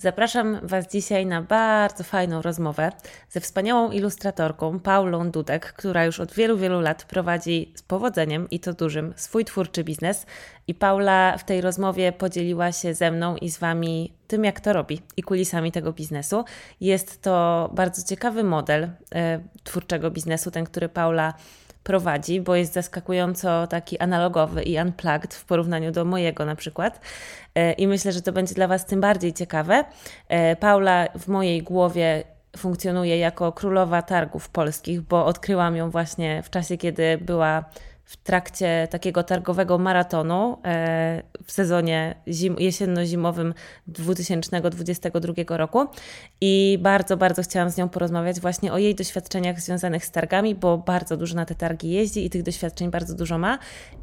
Zapraszam Was dzisiaj na bardzo fajną rozmowę ze wspaniałą ilustratorką Paulą Dudek, która już od wielu, wielu lat prowadzi z powodzeniem i to dużym swój twórczy biznes. I Paula w tej rozmowie podzieliła się ze mną i z Wami tym, jak to robi i kulisami tego biznesu. Jest to bardzo ciekawy model y, twórczego biznesu, ten, który Paula prowadzi, bo jest zaskakująco taki analogowy i unplugged w porównaniu do mojego na przykład. E, I myślę, że to będzie dla Was tym bardziej ciekawe. E, Paula w mojej głowie funkcjonuje jako królowa targów polskich, bo odkryłam ją właśnie w czasie, kiedy była w trakcie takiego targowego maratonu e, w sezonie zim, jesienno-zimowym 2022 roku i bardzo, bardzo chciałam z nią porozmawiać właśnie o jej doświadczeniach związanych z targami, bo bardzo dużo na te targi jeździ i tych doświadczeń bardzo dużo ma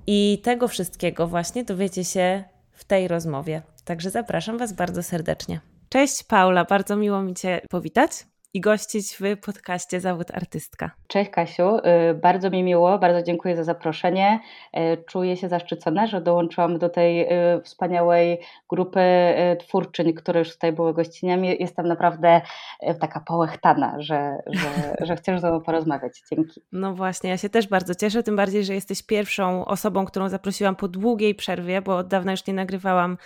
i tego wszystkiego właśnie dowiecie się w tej rozmowie. Także zapraszam Was bardzo serdecznie. Cześć Paula, bardzo miło mi Cię powitać i gościć w podcaście Zawód Artystka. Cześć Kasiu, y, bardzo mi miło, bardzo dziękuję za zaproszenie. Y, czuję się zaszczycona, że dołączyłam do tej y, wspaniałej grupy twórczyń, które już tutaj były gościniami. Jestem naprawdę taka połechtana, że, że, że chcesz ze mną porozmawiać. Dzięki. No właśnie, ja się też bardzo cieszę, tym bardziej, że jesteś pierwszą osobą, którą zaprosiłam po długiej przerwie, bo od dawna już nie nagrywałam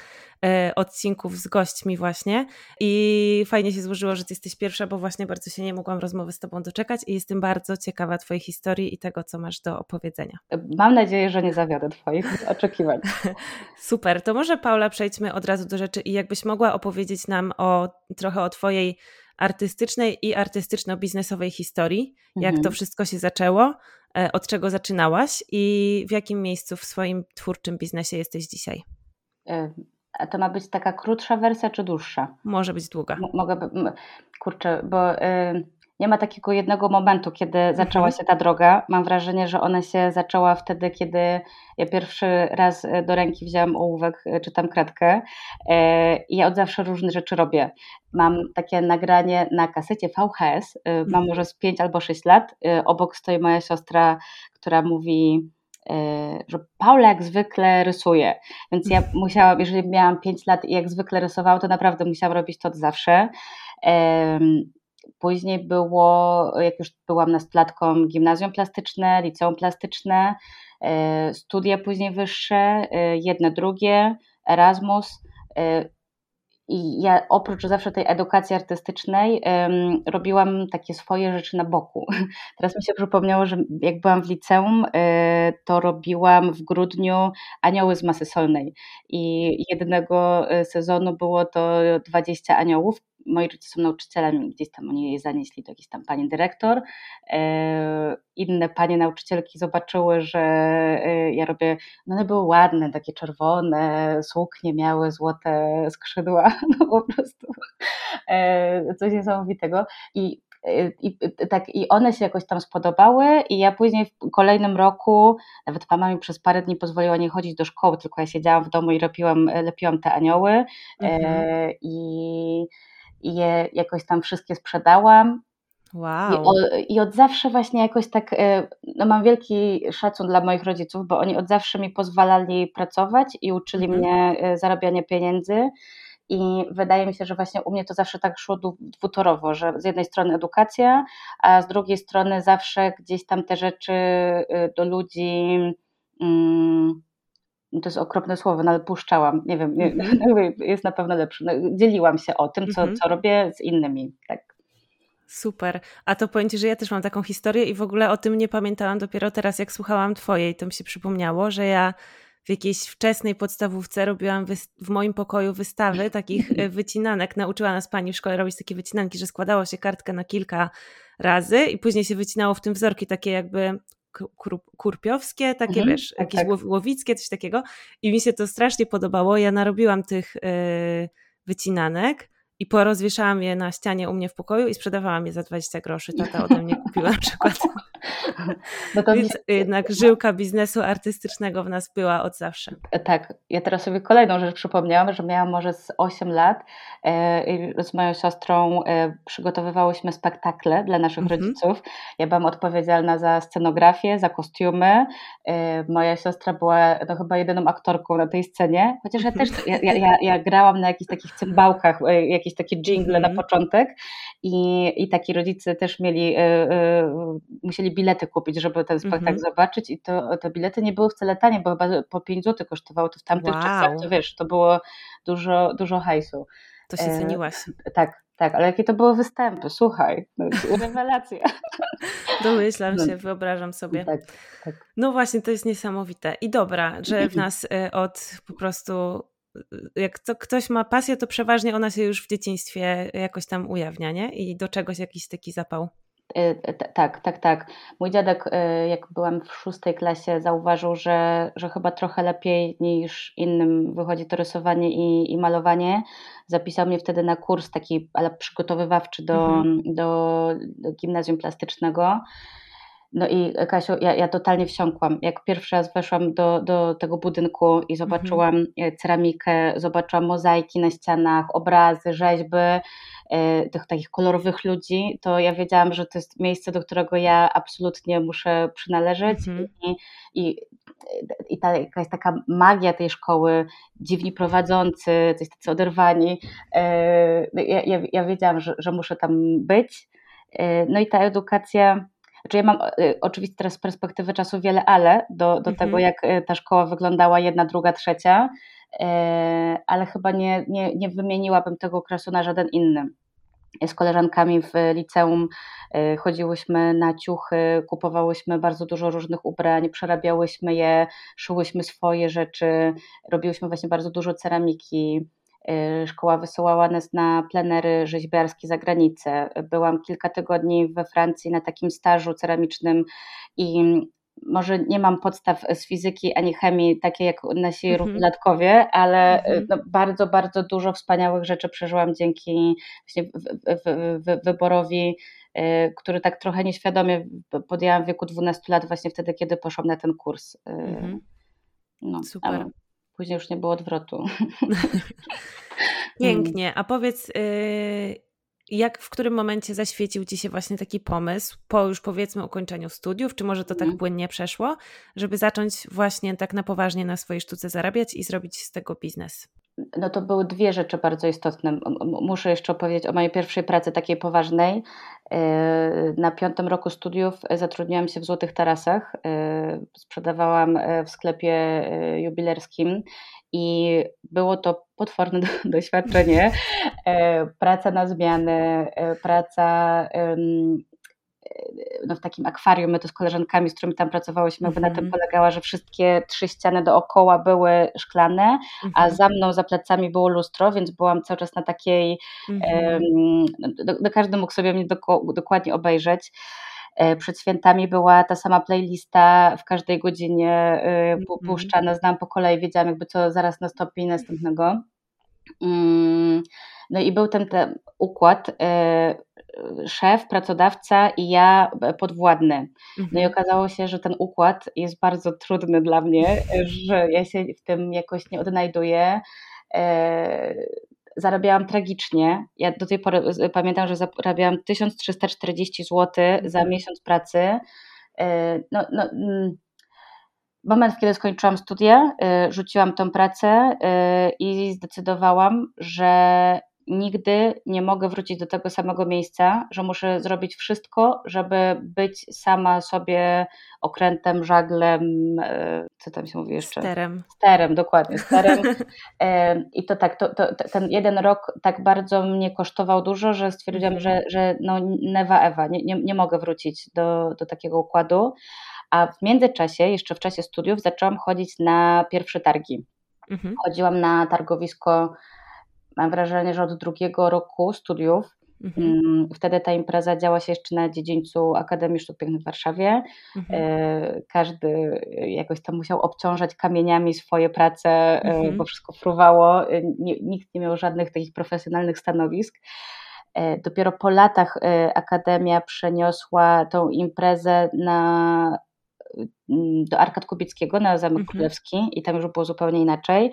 odcinków z gośćmi właśnie i fajnie się złożyło, że ty jesteś pierwsza, bo właśnie bardzo się nie mogłam rozmowy z tobą doczekać i jestem bardzo ciekawa twojej historii i tego, co masz do opowiedzenia. Mam nadzieję, że nie zawiodę twoich oczekiwań. Super, to może Paula przejdźmy od razu do rzeczy i jakbyś mogła opowiedzieć nam o trochę o twojej artystycznej i artystyczno-biznesowej historii, jak mhm. to wszystko się zaczęło, e, od czego zaczynałaś i w jakim miejscu w swoim twórczym biznesie jesteś dzisiaj? A to ma być taka krótsza wersja czy dłuższa? Może być długa. M mogę, kurczę, bo y, nie ma takiego jednego momentu, kiedy zaczęła mhm. się ta droga. Mam wrażenie, że ona się zaczęła wtedy, kiedy ja pierwszy raz y, do ręki wzięłam ołówek, y, czytam kredkę y, i ja od zawsze różne rzeczy robię. Mam takie nagranie na kasecie VHS, mam mhm. może z 5 albo 6 lat. Obok stoi moja siostra, która mówi że Paula jak zwykle rysuje, więc ja musiałam, jeżeli miałam 5 lat i jak zwykle rysowałam, to naprawdę musiałam robić to od zawsze. Później było, jak już byłam nastolatką, gimnazjum plastyczne, liceum plastyczne, e, studia później wyższe, e, jedne, drugie, Erasmus. I ja oprócz zawsze tej edukacji artystycznej robiłam takie swoje rzeczy na boku. Teraz mi się przypomniało, że jak byłam w liceum, y, to robiłam w grudniu anioły z masy solnej. I jednego e, sezonu było to 20 aniołów moi rodzice są nauczycielami, gdzieś tam oni jej zanieśli do jakiejś tam pani dyrektor. E, inne panie nauczycielki zobaczyły, że e, ja robię, no one były ładne, takie czerwone, suknie miały złote skrzydła, no po prostu e, coś niesamowitego. I i, tak, I one się jakoś tam spodobały, i ja później w kolejnym roku, nawet mama mi przez parę dni pozwoliła nie chodzić do szkoły, tylko ja siedziałam w domu i lepiłam, lepiłam te anioły. Mhm. E, I i je jakoś tam wszystkie sprzedałam. Wow. I, o, I, od zawsze właśnie jakoś tak, e, no mam wielki szacun dla moich rodziców, bo oni od zawsze mi pozwalali pracować i uczyli mhm. mnie e, zarabiania pieniędzy. I wydaje mi się, że właśnie u mnie to zawsze tak szło dwutorowo, że z jednej strony edukacja, a z drugiej strony zawsze gdzieś tam te rzeczy e, do ludzi. Mm, to jest okropne słowo, no ale puszczałam, nie wiem, mhm. jest na pewno lepsze. No, dzieliłam się o tym, co, mhm. co robię z innymi, tak. Super. A to powiem Ci, że ja też mam taką historię i w ogóle o tym nie pamiętałam dopiero teraz, jak słuchałam Twojej. To mi się przypomniało, że ja w jakiejś wczesnej podstawówce robiłam w moim pokoju wystawy takich e, wycinanek. Nauczyła nas pani w szkole robić takie wycinanki, że składało się kartkę na kilka razy i później się wycinało w tym wzorki takie jakby kurpiowskie, takie mhm, wiesz, tak, jakieś tak. łowickie, coś takiego. I mi się to strasznie podobało. Ja narobiłam tych yy, wycinanek i porozwieszałam je na ścianie u mnie w pokoju i sprzedawałam je za 20 groszy. Tata ode mnie kupiła na przykład. No to Więc jednak żyłka biznesu artystycznego w nas była od zawsze. Tak, ja teraz sobie kolejną rzecz przypomniałam, że miałam może z 8 lat i z moją siostrą e, przygotowywałyśmy spektakle dla naszych mhm. rodziców. Ja byłam odpowiedzialna za scenografię, za kostiumy. E, moja siostra była no, chyba jedyną aktorką na tej scenie, chociaż ja też ja, ja, ja grałam na jakichś takich cymbałkach, jakieś takie jingle mhm. na początek i, i taki rodzice też mieli, musieli bilety kupić, żeby ten spektakl mhm. zobaczyć i to te bilety nie były wcale tanie, bo chyba po 5 zł kosztowało to w tamtych wow. czasach, to wiesz, to było dużo, dużo hajsu. To się e, ceniłaś. tak, tak, ale jakie to były występy, słuchaj, no, rewelacja. Domyślam no, się, wyobrażam sobie. Tak, tak. No właśnie, to jest niesamowite. I dobra, że w nas e, od po prostu, e, jak to ktoś ma pasję, to przeważnie ona się już w dzieciństwie jakoś tam ujawnia, nie? I do czegoś jakiś taki zapał. Y, tak, tak, tak. Mój dziadek, y, jak byłam w szóstej klasie, zauważył, że, że chyba trochę lepiej niż innym wychodzi to rysowanie i, i malowanie. Zapisał mnie wtedy na kurs taki, ale przygotowywawczy do, mhm. do, do gimnazjum plastycznego. No i Kasiu, ja, ja totalnie wsiąkłam. Jak pierwszy raz weszłam do, do tego budynku i zobaczyłam mhm. ceramikę, zobaczyłam mozaiki na ścianach, obrazy, rzeźby, E, tych takich kolorowych ludzi, to ja wiedziałam, że to jest miejsce, do którego ja absolutnie muszę przynależeć mhm. i, i, i ta jakaś taka magia tej szkoły, dziwni prowadzący, coś tacy oderwani, e, ja, ja, ja wiedziałam, że, że muszę tam być. E, no i ta edukacja, znaczy ja mam oczywiście teraz z perspektywy czasu wiele ale do, do mhm. tego, jak ta szkoła wyglądała jedna, druga, trzecia, ale chyba nie, nie, nie wymieniłabym tego okresu na żaden inny z koleżankami w liceum e, chodziłyśmy na ciuchy, kupowałyśmy bardzo dużo różnych ubrań, przerabiałyśmy je, szyłyśmy swoje rzeczy, robiłyśmy właśnie bardzo dużo ceramiki. E, szkoła wysyłała nas na plenery rzeźbiarskie za granicę. Byłam kilka tygodni we Francji na takim stażu ceramicznym i może nie mam podstaw z fizyki ani chemii, takie jak nasi mm -hmm. równolatkowie, ale mm -hmm. no, bardzo, bardzo dużo wspaniałych rzeczy przeżyłam dzięki właśnie wyborowi, y, który tak trochę nieświadomie podjęłam w wieku 12 lat, właśnie wtedy, kiedy poszłam na ten kurs. Mm -hmm. No, Super. Później już nie było odwrotu. Pięknie. A powiedz, y, jak w którym momencie zaświecił Ci się właśnie taki pomysł, po już powiedzmy ukończeniu studiów, czy może to tak mhm. płynnie przeszło, żeby zacząć właśnie tak na poważnie na swojej sztuce zarabiać i zrobić z tego biznes? No to były dwie rzeczy bardzo istotne. Muszę jeszcze opowiedzieć o mojej pierwszej pracy takiej poważnej. E, na piątym roku studiów zatrudniłam się w Złotych Tarasach. E, sprzedawałam e, w sklepie jubilerskim i było to potworne doświadczenie. E, praca na zmiany, e, praca e, no w takim akwarium, my to z koleżankami, z którymi tam pracowałyśmy, mm -hmm. na tym mhm. polegała, że wszystkie trzy ściany dookoła były szklane, mm -hmm. a mhm. za mną, za plecami było lustro, więc byłam cały czas na takiej, mm -hmm. do, do każdy mógł sobie mnie dokładnie obejrzeć. E, przed świętami była ta sama playlista w każdej godzinie e, mhm. puszczana, znam po kolei, wiedziałam jakby co zaraz nastąpi następnego. Mm, no i był ten, ten układ, e, szef, pracodawca i ja podwładny. No i mhm. okazało się, że ten układ jest bardzo trudny dla mnie, że ja się w tym jakoś nie odnajduję zarabiałam tragicznie. Ja do tej pory pamiętam, że zarabiałam 1340 zł za mhm. miesiąc pracy. E, no, no, mm, moment, kiedy skończyłam studia, e, rzuciłam tą pracę e, i zdecydowałam, że nigdy nie mogę wrócić do tego samego miejsca, że muszę zrobić wszystko, żeby być sama sobie okrętem, żaglem, e, co tam się mówi jeszcze? Sterem. Sterem, dokładnie, sterem. E, I to tak, to, to, ten jeden rok tak bardzo mnie kosztował dużo, że stwierdziłam, mhm. że, że no newa Ewa, nie, nie, nie mogę wrócić do, do takiego układu. A w międzyczasie, jeszcze w czasie studiów, zaczęłam chodzić na pierwsze targi. Mhm. Chodziłam na targowisko mam wrażenie, że od drugiego roku studiów. Mhm. Mm, wtedy ta impreza działa się jeszcze na dziedzińcu Akademii Sztuk Pięknych w Warszawie. Mhm. E, każdy jakoś tam musiał obciążać kamieniami swoje prace, e, mhm. bo wszystko fruwało. E, nikt nie miał żadnych takich profesjonalnych stanowisk. Dopiero po latach Akademia przeniosła tą imprezę na do Arkad Kubickiego na Zamek mhm. Królewski i tam już było zupełnie inaczej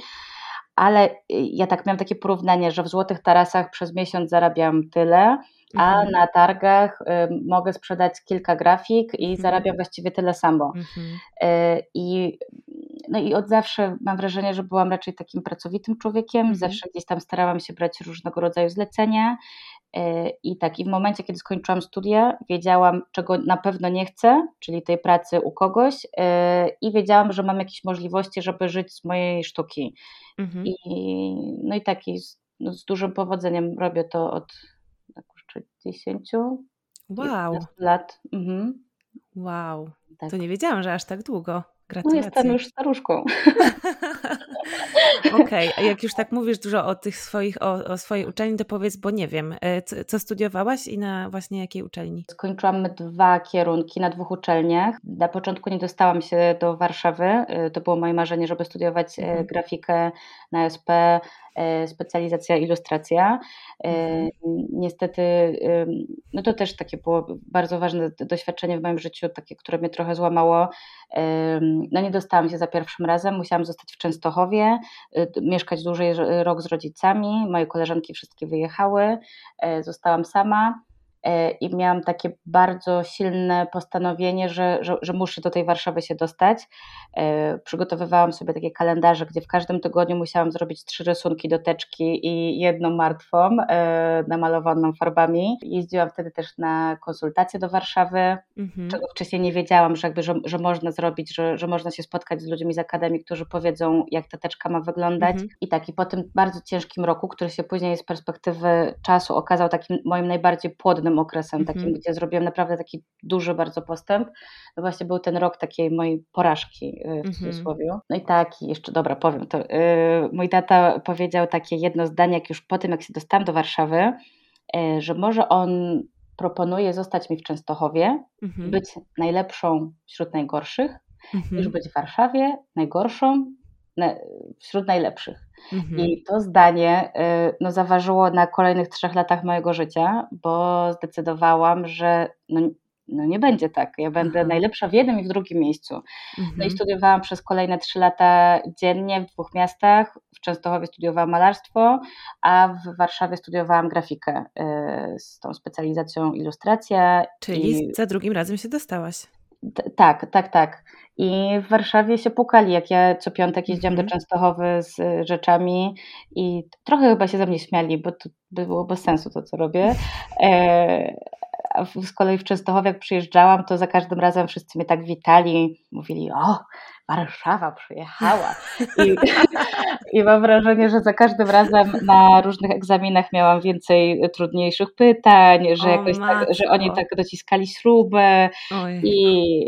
ale ja tak miałam takie porównanie, że w Złotych Tarasach przez miesiąc zarabiam tyle, a mhm. na targach y, mogę sprzedać kilka grafik i mhm. zarabiam właściwie tyle samo. Mhm. Y, I, no i od zawsze mam wrażenie, że byłam raczej takim pracowitym człowiekiem, mhm. zawsze gdzieś tam starałam się brać różnego rodzaju zlecenia. Y, I tak, i w momencie, kiedy skończyłam studia, wiedziałam, czego na pewno nie chcę, czyli tej pracy u kogoś, y, i wiedziałam, że mam jakieś możliwości, żeby żyć z mojej sztuki. Mhm. I, no i taki z, no z dużym powodzeniem robię to od 10 wow. lat. Mhm. Wow, tak. to nie wiedziałam, że aż tak długo. Gratulacje. No jestem już staruszką. Okej, okay. a jak już tak mówisz dużo o tych swoich, o, o swojej uczelni, to powiedz, bo nie wiem, e, co, co, studiowałaś i na właśnie jakiej uczelni? Skończyłam dwa kierunki na dwóch uczelniach. Na początku nie dostałam się do Warszawy. E, to było moje marzenie, żeby studiować e, mhm. grafikę na SP, specjalizacja ilustracja. Mhm. Niestety, no to też takie było bardzo ważne doświadczenie w moim życiu, takie, które mnie trochę złamało. No nie dostałam się za pierwszym razem, musiałam zostać w Częstochowie, mieszkać dłużej rok z rodzicami, moje koleżanki wszystkie wyjechały, e, zostałam sama. E, i miałam takie bardzo silne postanowienie, że, że, że, muszę do tej Warszawy się dostać. E, przygotowywałam sobie takie kalendarze, gdzie w każdym tygodniu musiałam zrobić trzy rysunki do teczki i jedną martwą, e, namalowaną farbami. Jeździłam wtedy też na konsultacje do Warszawy, mhm. czego wcześniej nie wiedziałam, że, jakby, że, że można zrobić, że, że można się spotkać z ludźmi z Akademii, którzy powiedzą, jak ta teczka ma wyglądać. Mhm. I tak, i po tym bardzo ciężkim roku, który się później z perspektywy czasu okazał takim moim najbardziej płodnym okresem, takim, mm -hmm. gdzie zrobiłem naprawdę taki duży bardzo postęp. No właśnie był ten rok takiej mojej porażki y, w mhm. cudzysłowie. Mm -hmm. No i taki, jeszcze dobra, powiem to. Yy, mój tata powiedział takie jedno zdanie, jak już po tym, jak się dostałam do Warszawy, yy, że może on proponuje zostać mi w Częstochowie, mm -hmm. być najlepszą wśród najgorszych, mhm. niż być w Warszawie najgorszą wśród najlepszych. Mhm. I to zdanie y, no, zaważyło na kolejnych trzech latach mojego życia, bo zdecydowałam, że no, no nie będzie tak. Ja będę Aha. najlepsza w jednym i w drugim miejscu. Mhm. No i mhm. studiowałam przez kolejne trzy lata dziennie w dwóch miastach. W Częstochowie studiowałam malarstwo, a w Warszawie studiowałam grafikę y, z tą specjalizacją ilustracja. Czyli i... za drugim razem się dostałaś. Tak, tak, tak. I w Warszawie się pukali, jak ja co piątek jeździłam mm -hmm. do mhm. Częstochowy z y, rzeczami i trochę chyba się ze mnie śmiali, bo to było bez sensu to, co robię. E, a z kolei w Częstochowie, jak przyjeżdżałam, to za każdym razem wszyscy mnie tak witali, mówili, o, Warszawa przyjechała. I, I mam wrażenie, że za każdym razem na różnych egzaminach miałam więcej trudniejszych pytań, że, jakoś tak, że oni tak dociskali śrubę Oj. i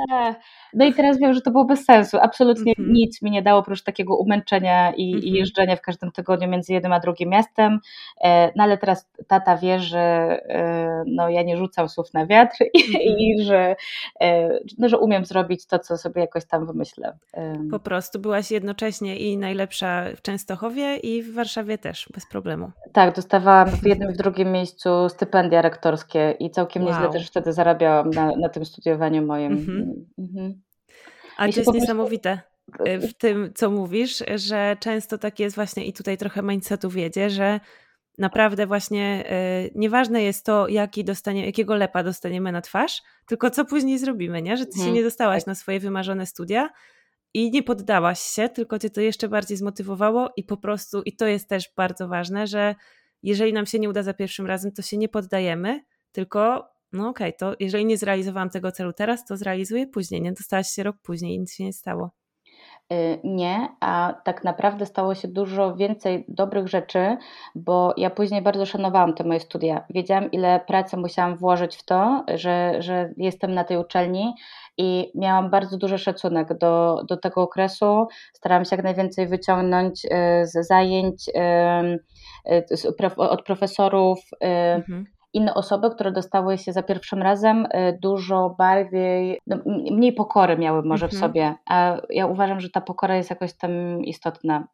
e, no i teraz wiem, że to było bez sensu. Absolutnie mm -hmm. nic mi nie dało oprócz takiego umęczenia i, mm -hmm. i, jeżdżenia w każdym tygodniu między jednym a drugim miastem. E, no ale teraz tata wie, że e, no, ja nie rzucam słów na wiatr i, mm -hmm. i że, no, że umiem zrobić to, co sobie jakoś tam wymyślę. Po prostu byłaś jednocześnie i najlepsza w Częstochowie i w Warszawie też, bez problemu. Tak, dostawałam w jednym i w drugim miejscu stypendia rektorskie i całkiem wow. nieźle też wtedy zarabiałam na, na tym studiowaniu moim. Mhm. Mhm. A to jest niesamowite y, w tym, co mówisz, że często tak jest właśnie i tutaj trochę mindsetu wiedzie, że naprawdę właśnie y, nieważne jest to, jaki dostanie, jakiego lepa dostaniemy na twarz, tylko co później zrobimy, nie? Że ty się mhm. nie dostałaś tak. na swoje wymarzone studia i nie poddałaś się, tylko cię to jeszcze bardziej zmotywowało i po prostu, i to jest też bardzo ważne, że jeżeli nam się nie uda za pierwszym razem, to się nie poddajemy, tylko no okej, okay, to jeżeli nie zrealizowałam tego celu teraz, to zrealizuję później. Nie dostałaś się rok później i nic się nie stało. Y, nie, a tak naprawdę stało się dużo więcej dobrych rzeczy, bo ja później bardzo szanowałam te moje studia. Wiedziałam, ile pracy musiałam włożyć w to, że, że jestem na tej uczelni i miałam bardzo duży szacunek do, do tego okresu. Starałam się jak najwięcej wyciągnąć y, z zajęć y, od profesorów. Mhm inne osoby, które dostały się za pierwszym razem, y, dużo bardziej, no, mniej pokory miały może mhm. w sobie. A ja uważam, że ta pokora jest jakoś tam istotna.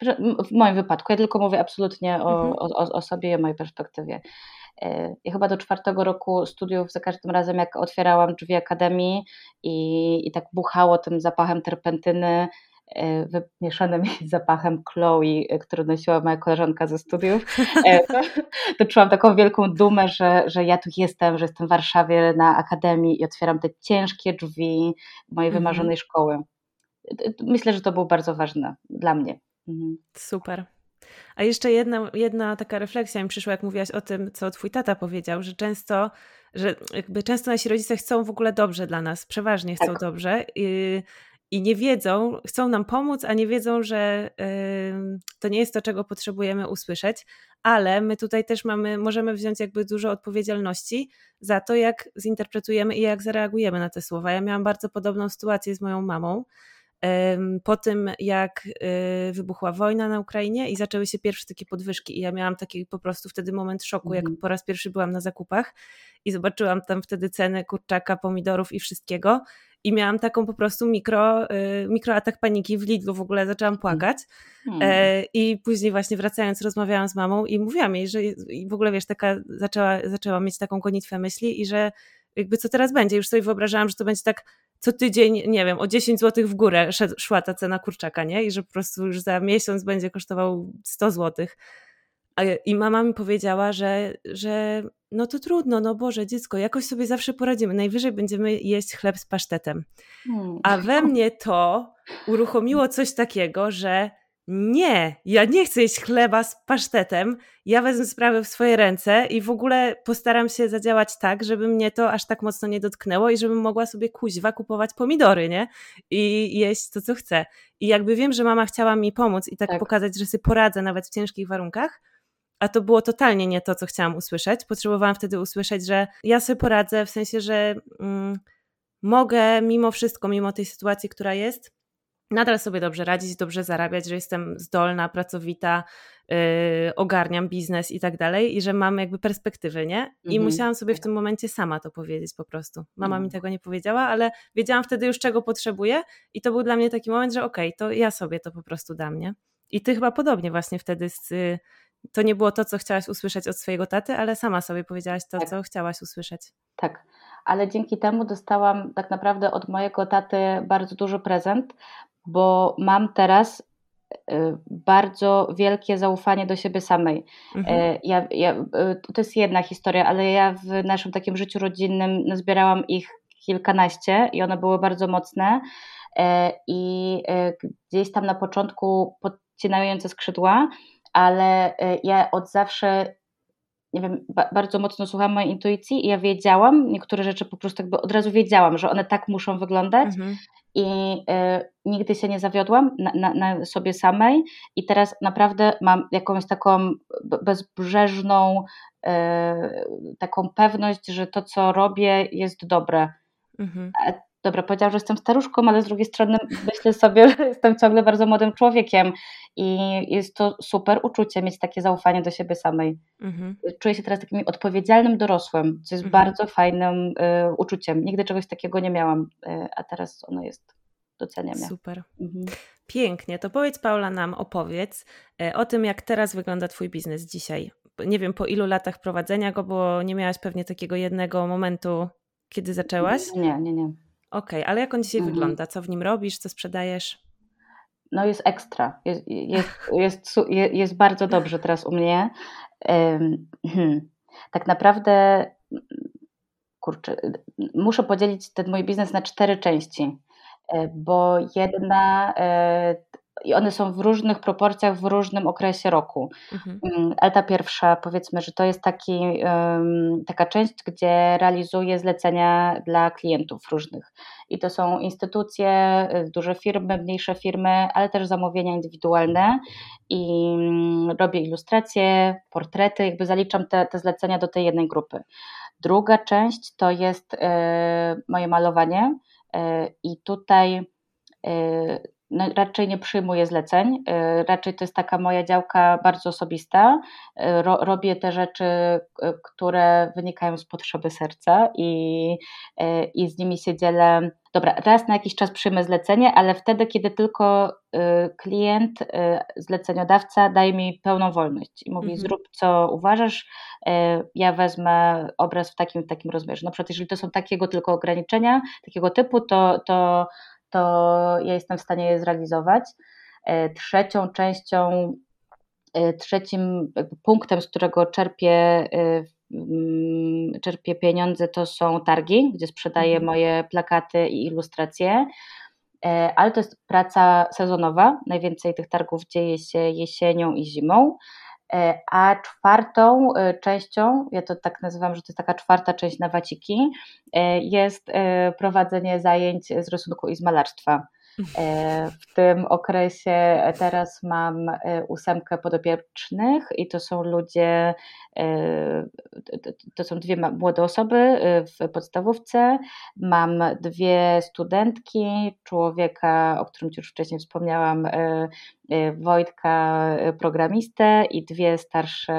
W moim wypadku, ja tylko mówię absolutnie o, mhm. o, o sobie i o mojej perspektywie. Ja chyba do czwartego roku studiów za każdym razem, jak otwierałam drzwi akademii i, i tak buchało tym zapachem terpentyny, E, wymieszanym zapachem Chloe, e, który nosiła moja koleżanka ze studiów, e, to, to czułam taką wielką dumę, że, że ja tu jestem, że jestem w Warszawie na Akademii i otwieram te ciężkie drzwi mojej mhm. wymarzonej szkoły. Myślę, że to było bardzo ważne dla mnie. Mhm. Super. A jeszcze jedna, jedna taka refleksja mi przyszła, jak mówiłaś o tym, co twój tata powiedział, że często, że jakby często nasi rodzice chcą w ogóle dobrze dla nas, przeważnie chcą tak. dobrze. I, i nie wiedzą, chcą nam pomóc, a nie wiedzą, że yy, to nie jest to, czego potrzebujemy usłyszeć, ale my tutaj też mamy, możemy wziąć jakby dużo odpowiedzialności za to, jak zinterpretujemy i jak zareagujemy na te słowa. Ja miałam bardzo podobną sytuację z moją mamą. Po tym, jak y, wybuchła wojna na Ukrainie i zaczęły się pierwsze takie podwyżki, i ja miałam taki po prostu wtedy moment szoku, jak mhm. po raz pierwszy byłam na zakupach i zobaczyłam tam wtedy ceny kurczaka, pomidorów i wszystkiego i miałam taką po prostu mikro, y, mikroatak paniki w Lidlu, w ogóle zaczęłam mm. płakać hmm. i później właśnie wracając rozmawiałam z mamą i mówiłam jej, że i w ogóle wiesz, taka zaczęła, zaczęła mieć taką gonitwę myśli i że jakby co teraz będzie, już sobie wyobrażałam, że to będzie tak co tydzień, nie wiem, o 10 zł w górę szła ta cena kurczaka, nie? I że po prostu już za miesiąc będzie kosztował 100 złotych. I mama mi powiedziała, że, że no to trudno, no Boże, dziecko, jakoś sobie zawsze poradzimy. Najwyżej będziemy jeść chleb z pasztetem. Hmm. A we mnie to uruchomiło coś takiego, że nie, ja nie chcę jeść chleba z pasztetem, ja wezmę sprawę w swoje ręce i w ogóle postaram się zadziałać tak, żeby mnie to aż tak mocno nie dotknęło i żebym mogła sobie kuźwa kupować pomidory, nie? I jeść to, co chcę. I jakby wiem, że mama chciała mi pomóc i tak, tak. pokazać, że sobie poradzę nawet w ciężkich warunkach, a to było totalnie nie to, co chciałam usłyszeć. Potrzebowałam wtedy usłyszeć, że ja sobie poradzę, w sensie, że mm, mogę mimo wszystko, mimo tej sytuacji, która jest, nadal sobie dobrze radzić, dobrze zarabiać, że jestem zdolna, pracowita, yy, ogarniam biznes i tak dalej i że mam jakby perspektywy, nie? I mhm. musiałam sobie w tym momencie sama to powiedzieć po prostu. Mama mi tego nie powiedziała, ale wiedziałam wtedy już czego potrzebuję i to był dla mnie taki moment, że okej, okay, to ja sobie to po prostu dam, nie? I ty chyba podobnie właśnie wtedy z, to nie było to, co chciałaś usłyszeć od swojego taty, ale sama sobie powiedziałaś to, tak. co chciałaś usłyszeć. Tak, ale dzięki temu dostałam tak naprawdę od mojego taty bardzo duży prezent, bo mam teraz y, bardzo wielkie zaufanie do siebie samej. Mhm. Y, ja, ja, y, to jest jedna historia, ale ja w naszym takim życiu rodzinnym zbierałam ich kilkanaście i one były bardzo mocne. I gdzieś tam na początku podcinające skrzydła, ale ja od zawsze, nie wiem, bardzo mocno słuchałam mojej intuicji i ja wiedziałam, niektóre rzeczy po prostu jakby od razu wiedziałam, że one tak muszą wyglądać mhm. i y, nigdy się nie zawiodłam na, na, na, sobie samej i teraz naprawdę mam jakąś taką bezbrzeżną y, taką pewność, że to, co robię jest dobre. Mhm dobra, powiedziałam, że jestem staruszką, ale z drugiej strony myślę sobie, że jestem ciągle bardzo młodym człowiekiem i jest to super uczucie mieć takie zaufanie do siebie samej. Mhm. Czuję się teraz takim odpowiedzialnym dorosłym, co jest mhm. bardzo fajnym y, uczuciem. Nigdy czegoś takiego nie miałam, y, a teraz ono jest, doceniam. Super. Mhm. Pięknie. To powiedz Paula nam, opowiedz y, o tym, jak teraz wygląda Twój biznes dzisiaj. Nie wiem po ilu latach prowadzenia go, bo nie miałaś pewnie takiego jednego momentu, kiedy zaczęłaś? Nie, nie, nie. Okej, okay, ale jak on dzisiaj mhm. wygląda? Co w nim robisz? Co sprzedajesz? No jest ekstra. Jest, jest, jest, jest bardzo dobrze teraz u mnie. Hmm. Tak naprawdę, kurczę, muszę podzielić ten mój biznes na cztery części, e, bo jedna e, i one są w różnych proporcjach w różnym okresie roku. Mhm. Mm, ale ta pierwsza, powiedzmy, że to jest taki, taka część, gdzie realizuję zlecenia dla klientów różnych. I to są instytucje, y, duże firmy, mniejsze firmy, ale też zamówienia indywidualne. I mm, robię ilustracje, portrety, jakby zaliczam te, te zlecenia do tej jednej grupy. Druga część to jest y, moje malowanie. Y, I tutaj raczej nie przyjmuję zleceń. Y, raczej to jest taka moja działka bardzo osobista. Y, ro, robię te rzeczy, y, które wynikają z potrzeby serca i, i z nimi się dzielę. Dobra, raz na jakiś czas przyjmę zlecenie, ale wtedy, kiedy tylko klient, zleceniodawca daje mi pełną wolność i mówi: mhm. Zrób co uważasz, ja wezmę obraz w takim, w takim rozmiarze. Na przykład, jeżeli to są takiego tylko ograniczenia, takiego typu, to, to to ja jestem w stanie je zrealizować. E, trzecią częścią, e, trzecim punktem, z którego czerpię, e, czerpię pieniądze, to są targi, gdzie sprzedaję mhm. moje plakaty i ilustracje. Ale to jest praca sezonowa. Najwięcej tych targów dzieje się jesienią i zimą. E, a czwartą e, częścią, ja to tak nazywam, że to jest taka czwarta część na waciki, e, jest prowadzenie zajęć z rysunku i z malarstwa. W tym okresie teraz mam ósemkę podopiecznych i to są ludzie, to są dwie młode osoby w podstawówce. Mam dwie studentki, człowieka, o którym już wcześniej wspomniałam, Wojtka, programistę i dwie starsze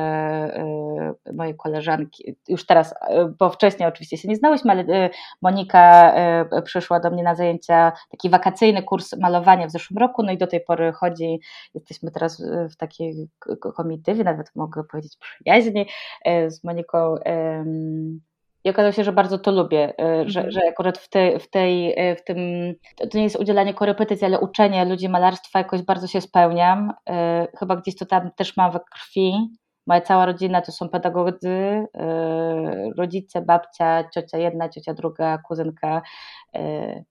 moje koleżanki. Już teraz, bo wcześniej oczywiście się nie znałyśmy, ale Monika przyszła do mnie na zajęcia taki wakacyjny kurs malowania w zeszłym roku, no i do tej pory chodzi, jesteśmy teraz w takiej komitywie, nawet mogę powiedzieć przyjaźni z Moniką i okazało się, że bardzo to lubię, e, że, mhm. że akurat w, tej, w, tej, e, w tym, to nie jest udzielanie korepetycji, ale uczenie ludzi malarstwa jakoś bardzo się spełniam. Chyba gdzieś to tam też mam we krwi. Moja cała rodzina to są pedagodzy, y, rodzice, babcia, ciocia jedna, ciocia druga, kuzynka. Y,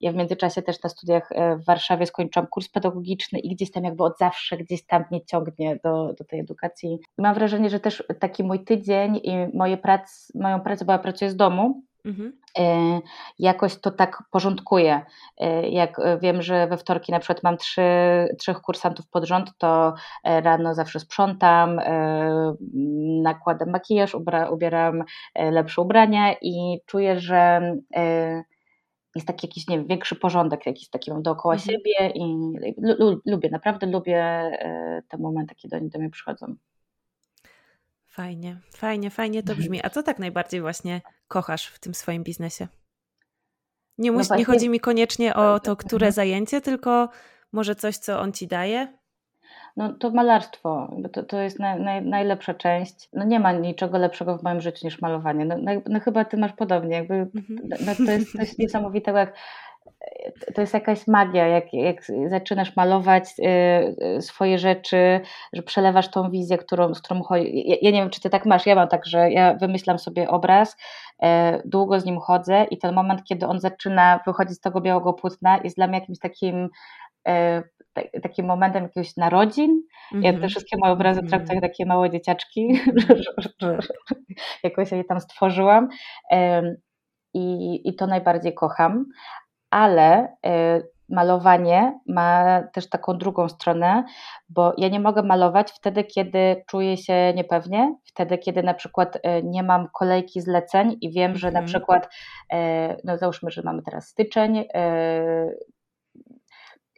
ja w międzyczasie też na studiach y, w Warszawie skończyłam kurs pedagogiczny i gdzieś tam jakby od zawsze gdzieś tam mnie ciągnie do, do tej edukacji. I mam wrażenie, że też taki mój tydzień i moje prac, moją pracę, bo ja pracuję z domu, Mhm. E, jakoś to tak porządkuję. E, jak wiem, że we wtorki na przykład mam trzy, trzech kursantów pod rząd, to e, rano zawsze sprzątam, nakładam makijaż, ubra, ubieram lepsze ubrania i czuję, że jest taki jakiś, nie wiem, większy porządek jakiś taki mam dookoła mhm. siebie i lubię, naprawdę lubię te momenty, kiedy oni do mnie przychodzą. Fajnie, fajnie, fajnie to brzmi. A co tak najbardziej właśnie kochasz w tym swoim biznesie? Nie, no nie chodzi mi koniecznie o to, które zajęcie, tylko może coś, co on ci daje? No to malarstwo, to, to jest naj, naj, najlepsza część. No nie ma niczego lepszego w moim życiu niż malowanie. No, no, no chyba ty masz podobnie. Jakby, mhm. no, to jest coś niesamowitego, jak to jest jakaś magia, jak, jak zaczynasz malować y, swoje rzeczy, że przelewasz tą wizję, którą, z którą chodzi. Ja, ja, nie wiem, czy ty tak masz, ja mam tak, że ja wymyślam sobie obraz, y, długo z nim chodzę i ten moment, kiedy on zaczyna wychodzić z tego białego płótna jest dla mnie jakimś takim y, takim momentem jakiegoś narodzin. Mm -hmm. Ja te mhm. wszystkie moje obrazy mm -hmm. traktuję takie małe dzieciaczki, jakoś je tam stworzyłam. I, I to najbardziej kocham ale y, malowanie ma też taką drugą stronę, bo ja nie mogę malować wtedy, kiedy czuję się niepewnie, wtedy, kiedy na przykład y, nie mam kolejki zleceń i wiem, że na mhm. przykład, y, no załóżmy, że mamy teraz styczeń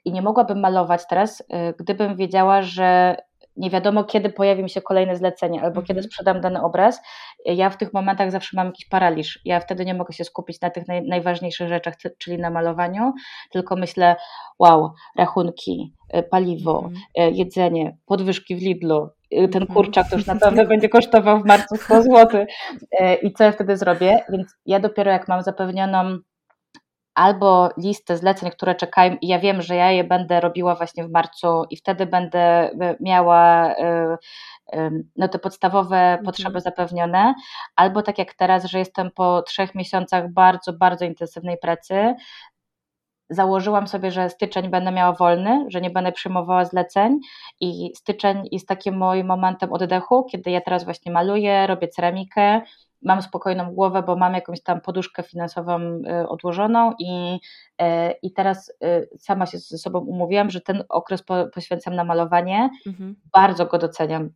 i nie mogłabym malować teraz, gdybym wiedziała, że nie wiadomo, kiedy pojawi mi się kolejne zlecenie albo kiedy mhm. sprzedam dany obraz. Ja w tych momentach zawsze mam jakiś paraliż. Ja wtedy nie mogę się skupić na tych naj, najważniejszych rzeczach, czyli na malowaniu, tylko myślę, wow, rachunki, e, paliwo, mhm. E, jedzenie, podwyżki w Lidlu, e, ten mhm. kurczak to już na pewno będzie kosztował w marcu 100 zł. I co ja wtedy zrobię? Więc ja dopiero jak mam zapewnioną albo listę zleceń, które czekają i ja wiem, że ja je będę robiła właśnie w marcu i wtedy będę e, miała e, no te podstawowe mhm. potrzeby zapewnione, albo tak jak teraz, że jestem po trzech miesiącach bardzo, bardzo intensywnej pracy, założyłam sobie, że styczeń będę miała wolny, że nie będę przyjmowała zleceń i styczeń jest takim moim momentem oddechu, kiedy ja teraz właśnie maluję, robię ceramikę, mam spokojną głowę, bo mam jakąś tam poduszkę finansową y, odłożoną i, y, i teraz y, sama się ze sobą umówiłam, że ten okres poświęcam na malowanie. Mhm. Bardzo go doceniam.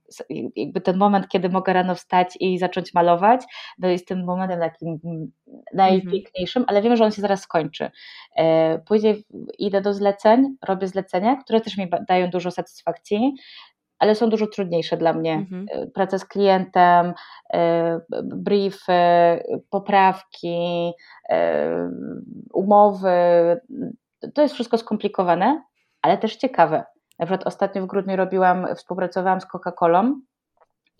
Jakby ten moment, kiedy mogę rano wstać i zacząć malować, to jest tym momentem takim najpiękniejszym, mhm. ale wiem, że on się zaraz skończy. Później idę do zleceń, robię zlecenia, które też mi dają dużo satysfakcji ale są dużo trudniejsze dla mnie. Mhm. E, praca z klientem, e, briefy, poprawki, e, umowy. To jest wszystko skomplikowane, ale też ciekawe. Na przykład ostatnio w grudniu robiłam, współpracowałam z Coca-Colą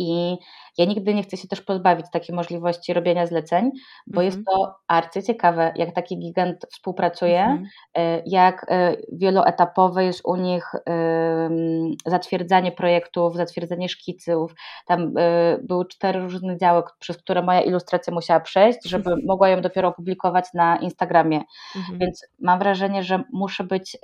i ja nigdy nie chcę się też pozbawić takiej możliwości robienia zleceń, bo mhm. jest to arcy ciekawe, jak taki gigant współpracuje, mhm. E, jak e, wieloetapowe jest u nich zatwierdzanie projektów, zatwierdzenie szkiców. Tam e, były cztery różne działy, przez które moja ilustracja musiała przejść, żeby mogła ją dopiero opublikować na Instagramie. Mhm. Więc mam wrażenie, że muszę być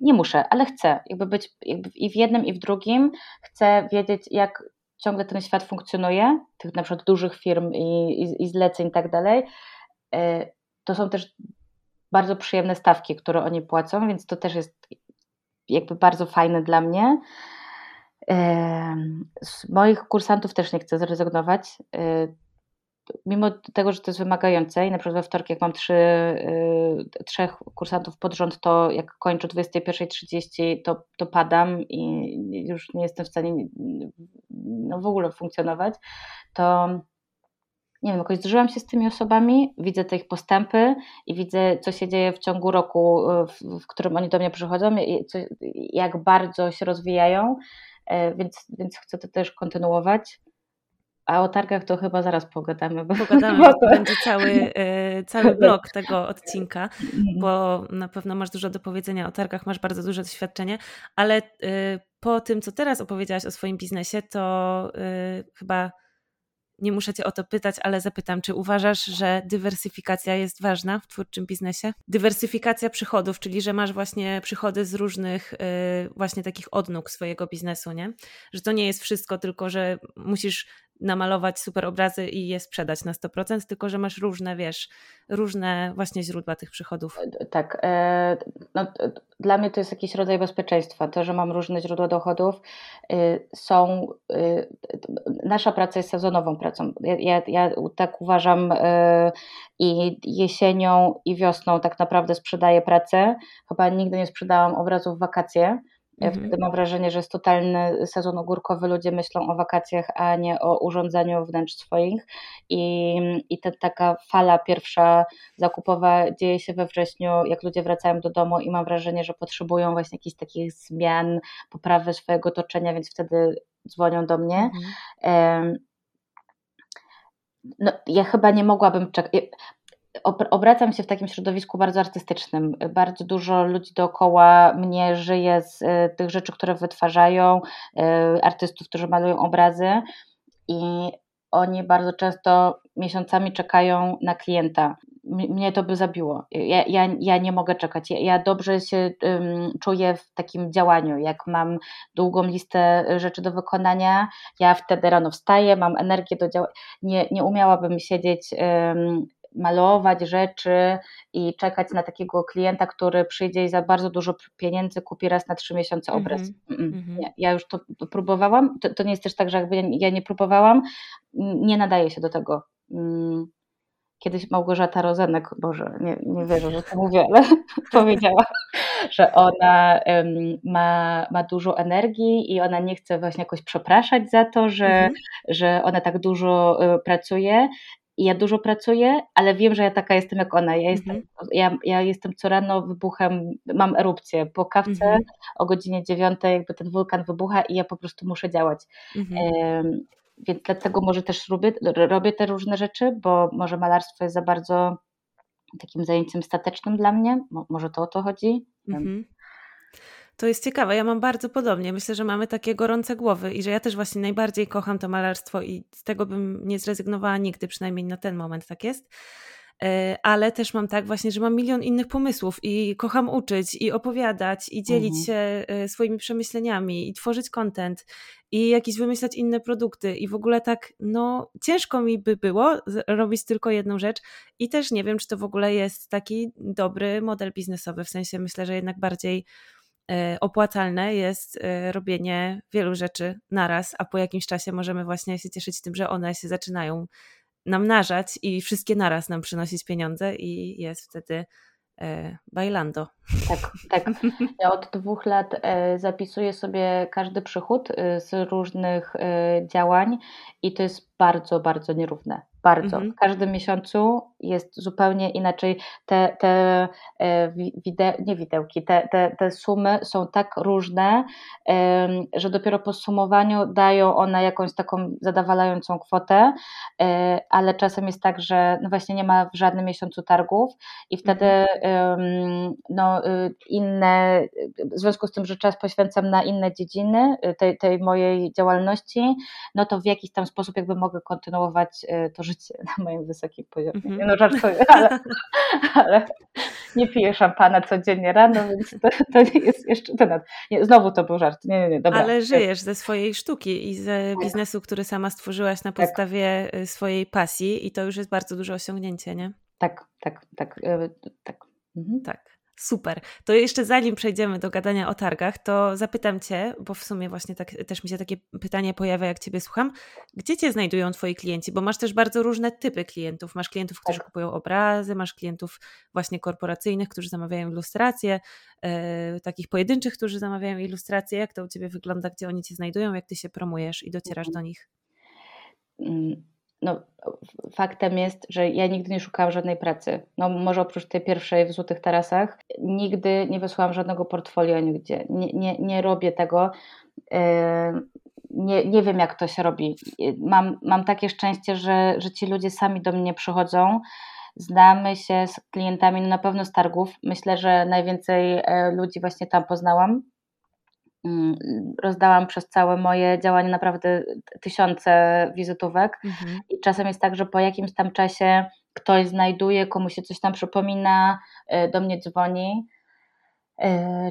nie muszę, ale chcę jakby być jakby i w jednym, i w drugim. Chcę wiedzieć, jak ciągle ten świat funkcjonuje, tych na przykład dużych firm i, i, i zleceń i tak dalej. E, to są też bardzo przyjemne stawki, które oni płacą, więc to też jest jakby bardzo fajne dla mnie. E, z moich kursantów też nie chcę zrezygnować. Mimo tego, że to jest wymagające i na przykład we wtorek jak mam trzy, y, trzech kursantów pod rząd, to jak kończę 21.30 to, to padam i już nie jestem w stanie no, w ogóle funkcjonować, to nie wiem, jakoś zżyłam się z tymi osobami, widzę te ich postępy i widzę, co się dzieje w ciągu roku, y, w, w którym oni do mnie przychodzą i co, jak bardzo się rozwijają, y, więc, więc chcę to też kontynuować. A o targach to chyba zaraz pogadamy. Bo, pogadamy, bo to będzie cały, e, cały blok tego odcinka, mhm. bo na pewno masz dużo do powiedzenia o targach, masz bardzo duże doświadczenie, ale e, po tym, co teraz opowiedziałaś o swoim biznesie, to e, chyba nie muszę Cię o to pytać, ale zapytam, czy uważasz, że dywersyfikacja jest ważna w twórczym biznesie? Dywersyfikacja przychodów, czyli że masz właśnie przychody z różnych właśnie takich odnóg swojego biznesu, nie? Że to nie jest wszystko, tylko że musisz namalować super obrazy i je sprzedać na 100%, tylko że masz różne, wiesz, różne właśnie źródła tych przychodów. E, tak. E, no, dla mnie to jest jakiś rodzaj bezpieczeństwa. To, że mam różne źródła dochodów, e, są. Nasza praca jest sezonową pracą. Ja, ja, tak uważam i jesienią, i wiosną tak naprawdę sprzedaję pracę. Chyba nigdy nie sprzedałam obrazów w wakacje ja mhm. wtedy mam wrażenie, że jest totalny sezon ogórkowy, ludzie myślą o wakacjach, a nie o urządzaniu wnętrz swoich. I, i ta taka fala pierwsza zakupowa dzieje się we wrześniu, jak ludzie wracają do domu i mam wrażenie, że potrzebują właśnie jakichś takich zmian, poprawy swojego otoczenia, więc wtedy dzwonią do mnie. Mhm. No, ja chyba nie mogłabym czekać obracam się w takim środowisku bardzo artystycznym. Bardzo dużo ludzi dookoła mnie żyje z e, tych rzeczy, które wytwarzają, e, artystów, którzy malują obrazy i oni bardzo często miesiącami czekają na klienta. Mnie to by zabiło. Ja, ja, ja nie mogę czekać. Ja, ja dobrze się um, czuję w takim działaniu. Jak mam długą listę rzeczy do wykonania, ja wtedy rano wstaję, mam energię do działania. Nie, nie umiałabym siedzieć um, malować rzeczy i czekać na takiego klienta, który przyjdzie i za bardzo dużo pieniędzy kupi raz na trzy miesiące obraz. Mm -hmm. nie, ja już to próbowałam. To, to, nie jest też tak, że jakby ja nie próbowałam, nie nadaje się do tego. Mm. Kiedyś Małgorzata Rozenek, Boże, nie, nie wierzę, że to mówię, ale powiedziała, że ona um, ma, ma dużo energii i ona nie chce właśnie jakoś przepraszać za to, że, mhm. że ona tak dużo y, pracuje i ja dużo pracuję, ale wiem, że ja taka jestem jak ona. Ja jestem, -hmm. ja, ja jestem co rano wybuchem, mam erupcję. Po kawce -hmm. o godzinie dziewiątej jakby ten wulkan wybucha i ja po prostu muszę działać. -hmm. więc dlatego może też robię, robię te różne rzeczy, bo może malarstwo jest za bardzo takim zajęciem statecznym dla mnie. Może to o to chodzi. Mhm. To jest ciekawe, ja mam bardzo podobnie. Myślę, że mamy takie gorące głowy i że ja też właśnie najbardziej kocham to malarstwo i z tego bym nie zrezygnowała nigdy, przynajmniej na ten moment tak jest. e, ale też mam tak właśnie, że mam milion innych pomysłów i kocham uczyć i opowiadać i dzielić mhm. się e, swoimi przemyśleniami i tworzyć content i jakieś wymyślać inne produkty i w ogóle tak, no ciężko mi by było robić tylko jedną rzecz i też nie wiem, czy to w ogóle jest taki dobry model biznesowy, w sensie myślę, że jednak bardziej opłacalne jest robienie wielu rzeczy naraz, a po jakimś czasie możemy właśnie się cieszyć tym, że one się zaczynają namnażać i wszystkie naraz nam przynosić pieniądze i jest wtedy e, bailando. Tak, tak. Ja od dwóch lat e, zapisuję sobie każdy przychód e, z różnych e, działań i to jest bardzo, bardzo nierówne bardzo. Mhm. W każdym miesiącu jest zupełnie inaczej. Te, te e, wide, nie widełki, te, te, te sumy są tak różne, że dopiero po sumowaniu dają one jakąś taką zadowalającą kwotę, e, ale czasem jest tak, że no właśnie nie ma w żadnym miesiącu targów i wtedy mhm. no, y, inne, w związku z tym, że czas poświęcam na inne dziedziny y, tej, tej mojej działalności, no to w jakiś tam sposób jakby mogę kontynuować y, to życie życie na moim wysokim poziomie. Mm -hmm. No żartuję, ale, ale, nie piję szampana codziennie rano, więc to, to nie jest jeszcze temat. Nie, znowu to był żart. Nie, nie, nie, dobra. Ale żyjesz ze swojej sztuki i ze biznesu, który sama stworzyłaś na tak. podstawie tak. swojej pasji i to już jest bardzo duże osiągnięcie, nie? Tak, tak, tak, e, tak. Mhm. Tak. Super. To jeszcze zanim przejdziemy do gadania o targach, to zapytam Cię, bo w sumie właśnie tak, też mi się takie pytanie pojawia, jak Ciebie słucham. Gdzie Cię znajdują Twoi klienci? Bo masz też bardzo różne typy klientów. Masz klientów, którzy tak. kupują obrazy, masz klientów właśnie korporacyjnych, którzy zamawiają ilustracje, yy, takich pojedynczych, którzy zamawiają ilustracje. Jak to u Ciebie wygląda? Gdzie oni Cię znajdują? Jak Ty się promujesz i docierasz mhm. do nich? Mm no, faktem jest, że ja nigdy nie szukałam żadnej pracy. No, może oprócz tej pierwszej w Złotych Tarasach, nigdy nie wysłałam żadnego portfolio nigdzie. Nie, nie, nie robię tego. E, nie, nie wiem, jak to się robi. Mam, mam takie szczęście, że, że ci ludzie sami do mnie przychodzą. Znamy się z klientami, no na pewno z targów. Myślę, że najwięcej e, ludzi właśnie tam poznałam rozdałam przez całe moje działanie naprawdę tysiące wizytówek mhm. i czasem jest tak, że po jakimś tam czasie ktoś znajduje, komu się coś tam przypomina, y, do mnie dzwoni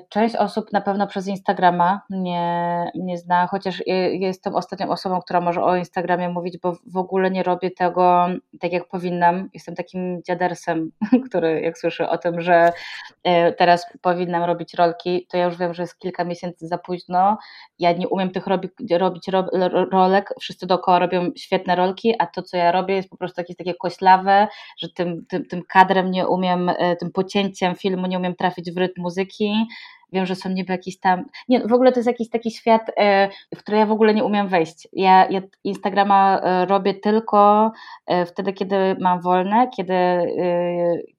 część osób na pewno przez Instagrama mnie, mnie zna, chociaż jestem ostatnią osobą, która może o Instagramie mówić, bo w ogóle nie robię tego tak jak powinnam. Jestem takim dziadersem, który jak słyszy o tym, że e, teraz powinnam robić rolki, to ja już wiem, że jest kilka miesięcy za późno. Ja nie umiem tych robi, robić ro, rolek, wszyscy dookoła robią świetne rolki, a to co ja robię jest po prostu jakieś takie koślawe, że tym, tym, tym kadrem nie umiem, e, tym pocięciem filmu nie umiem trafić w rytm muzyki muzyki. Wiem, że są niby jakiś tam. Nie, w ogóle to jest jakiś taki świat, e, w który ja w ogóle nie umiem wejść. Ja, ja Instagrama e, robię tylko e, wtedy, kiedy mam wolne, kiedy,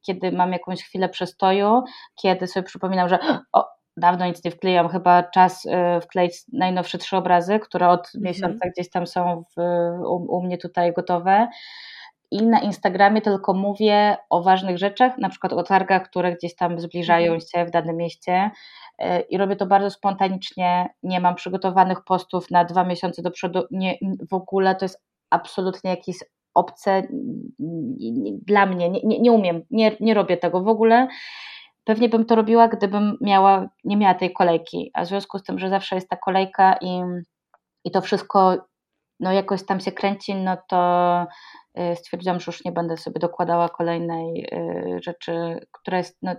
kiedy mam jakąś chwilę przestoju, kiedy sobie przypominam, że o, dawno nic nie wklejam, chyba czas wkleić najnowsze trzy obrazy, które od mhm. miesiąca gdzieś tam są w, u, u mnie tutaj gotowe i na Instagramie tylko mówię o ważnych rzeczach, na przykład o targach, które gdzieś tam zbliżają mhm. się w danym mieście e, i robię to bardzo spontanicznie, nie mam przygotowanych postów na dwa miesiące do przodu, nie, w ogóle to jest absolutnie jakieś obce dla mnie, nie, nie, nie umiem, nie, nie robię tego w ogóle. Pewnie bym to robiła, gdybym miała, nie miała tej kolejki, a w związku z tym, że zawsze jest ta kolejka i, i to wszystko no jakoś tam się kręci, no to y, stwierdziłam, że już nie będę sobie dokładała kolejnej y, rzeczy, która jest no,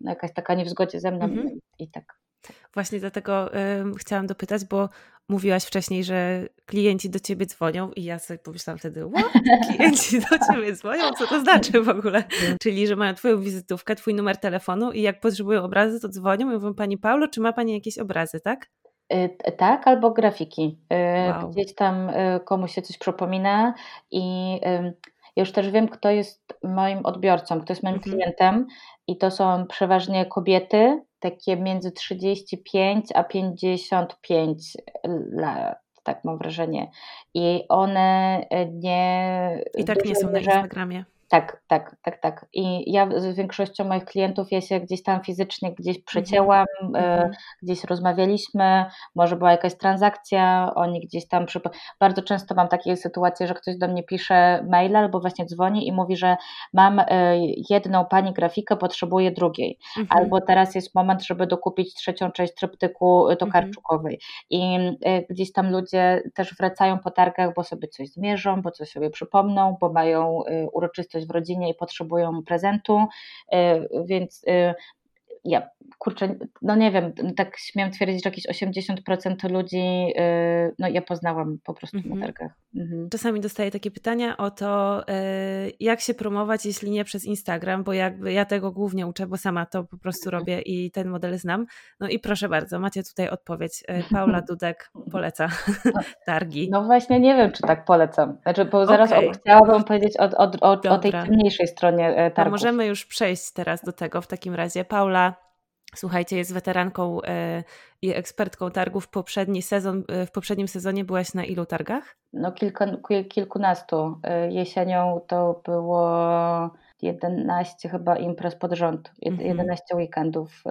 no jakaś taka nie w zgodzie ze mną mhm. i tak. Właśnie dlatego chciałam dopytać, bo mówiłaś wcześniej, że klienci do ciebie dzwonią i ja sobie pomyślałam wtedy, what? Klienci do ciebie dzwonią? Co to znaczy w ogóle? Czyli, że mają twoją wizytówkę, twój numer telefonu i jak potrzebują obrazy, to dzwonią i mówią, pani Paulo, czy ma pani jakieś obrazy, tak? Y, tak, albo grafiki. Y, wow. Gdzieś tam y, komuś się coś przypomina i już też wiem, kto jest moim odbiorcą, kto jest moim mhm. klientem i to są przeważnie kobiety, takie między 35 a 55 lat, tak mam wrażenie. I one nie... I tak nie są na Instagramie. Tak, tak, tak, tak. I ja z większością moich klientów ja się gdzieś tam fizycznie gdzieś mhm. przecięłam, mm-hmm. gdzieś rozmawialiśmy, może była jakaś transakcja, oni gdzieś tam przy... bardzo często mam takie sytuacje, że ktoś do mnie pisze maila albo właśnie dzwoni i mówi, że mam e, jedną pani grafikę, potrzebuję drugiej, mm-hmm. albo teraz jest moment, żeby dokupić trzecią część tryptyku mhm. Tokarczukowej. Mm-hmm. I gdzieś tam ludzie też wracają po targach, bo sobie coś zmierzą, bo coś sobie przypomną, bo mają uroczystość w rodzinie i potrzebują prezentu, y, więc y, ja kurczę, no nie wiem, tak śmiem twierdzić, że jakieś 80% ludzi, y, no ja poznałam po prostu mhm. w targach. Mhm. Czasami dostaję takie pytania o to, jak się promować, jeśli nie przez Instagram, bo jakby ja tego głównie uczę, bo sama to po prostu mhm. robię i ten model znam. No i proszę bardzo, macie tutaj odpowiedź. Paula Dudek poleca no, targi. No właśnie nie wiem, czy tak polecam. Znaczy, bo zaraz okay. chciałabym powiedzieć o, o, o, o tej mniejszej stronie targów. To możemy już przejść teraz do tego w takim razie. Paula Słuchajcie, jest weteranką e, i ekspertką targów. Poprzedni sezon, e, w poprzednim sezonie byłaś na ilu targach? No kilka, kilkunastu. E, jesienią to było 11 chyba imprez pod rząd, 11 mhm. weekendów,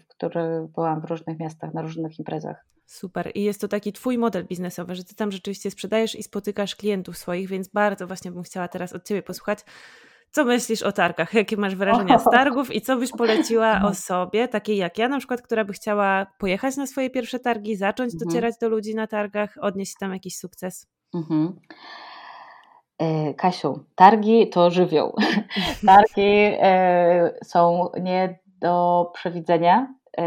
w których byłam w różnych miastach, na różnych imprezach. Super. I jest to taki Twój model biznesowy, że Ty tam rzeczywiście sprzedajesz i spotykasz klientów swoich, więc bardzo właśnie bym chciała teraz od Ciebie posłuchać co myślisz o targach? Jakie masz wrażenia z targów i co byś poleciła osobie, takiej jak ja na przykład, która by chciała pojechać na swoje pierwsze targi, zacząć mhm. docierać do ludzi na targach, odnieść tam jakiś sukces? Mhm. E, Kasiu, targi to żywioł. Targi e, są nie do przewidzenia. E,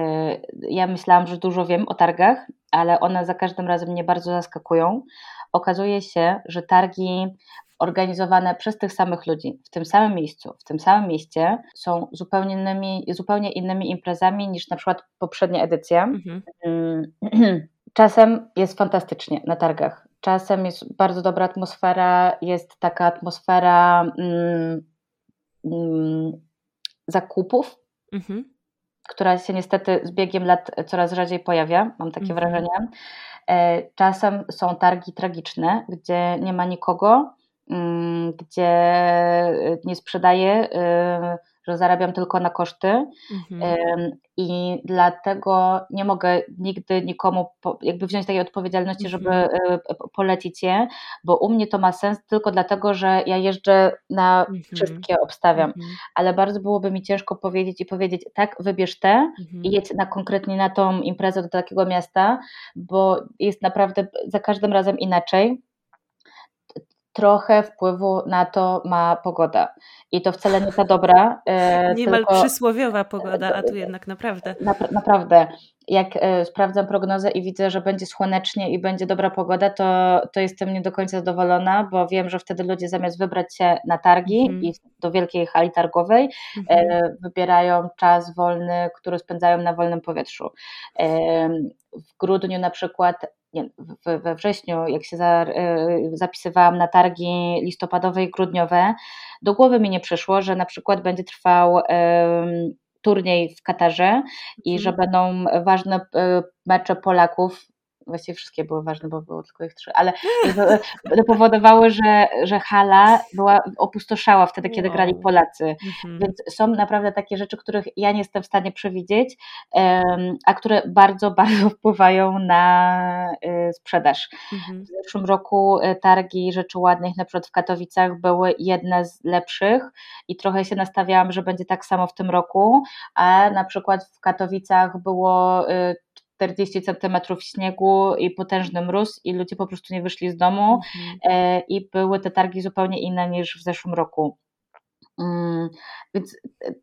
ja myślałam, że dużo wiem o targach, ale one za każdym razem mnie bardzo zaskakują. Okazuje się, że targi organizowane przez tych samych ludzi w tym samym miejscu, w tym samym mieście są zupełnie innymi, zupełnie innymi imprezami niż na przykład poprzednia edycja. Mhm. Czasem jest fantastycznie na targach. Czasem jest bardzo dobra atmosfera, jest taka atmosfera mm, mm, zakupów, mhm. która się niestety z biegiem lat coraz rzadziej pojawia, mam takie mhm. wrażenie. E, czasem są targi tragiczne, gdzie nie ma nikogo, Mm, gdzie y, nie sprzedaję, y, że zarabiam tylko na koszty mhm. i dlatego nie mogę nigdy nikomu jakby wziąć takiej odpowiedzialności, żeby mhm. Y, polecić je, bo u mnie to ma sens tylko dlatego, że ja jeżdżę na mhm. wszystkie, obstawiam, mhm. ale bardzo byłoby mi ciężko powiedzieć i powiedzieć tak, wybierz te mhm. i jedź na konkretnie na tą imprezę do takiego miasta, bo jest naprawdę za każdym razem inaczej trochę wpływu na to ma pogoda. I to wcale nie ta dobra. E, Niemal tylko, przysłowiowa pogoda, a tu jednak naprawdę. Na, naprawdę. Jak e, sprawdzam prognozę i widzę, że będzie słonecznie i będzie dobra pogoda, to, to jestem nie do końca zadowolona, bo wiem, że wtedy ludzie zamiast wybrać się na targi mm. i do wielkiej hali targowej, e, wybierają czas wolny, który spędzają na wolnym powietrzu. E, w grudniu na przykład nie, we wrześniu, jak się za, e, zapisywałam na targi listopadowe i grudniowe, do głowy mi nie przyszło, że na przykład będzie trwał turniej w Katarze i mhm. że będą ważne e, mecze Polaków właściwie wszystkie były ważne, bo było tylko ich trzy, ale powodowały, że, że hala była opustoszała wtedy, kiedy wow. grali Polacy. Mhm. Więc są naprawdę takie rzeczy, których ja nie jestem w stanie przewidzieć, a które bardzo, bardzo wpływają na y, sprzedaż. Mhm. W zeszłym roku y, targi rzeczy ładnych, na przykład w Katowicach, były jedne z lepszych i trochę się nastawiałam, że będzie tak samo w tym roku, a na przykład w Katowicach było 40 centymetrów śniegu i potężny mróz i ludzie po prostu nie wyszli z domu mhm. E, i były te targi zupełnie inne niż w zeszłym roku. Mm, więc e,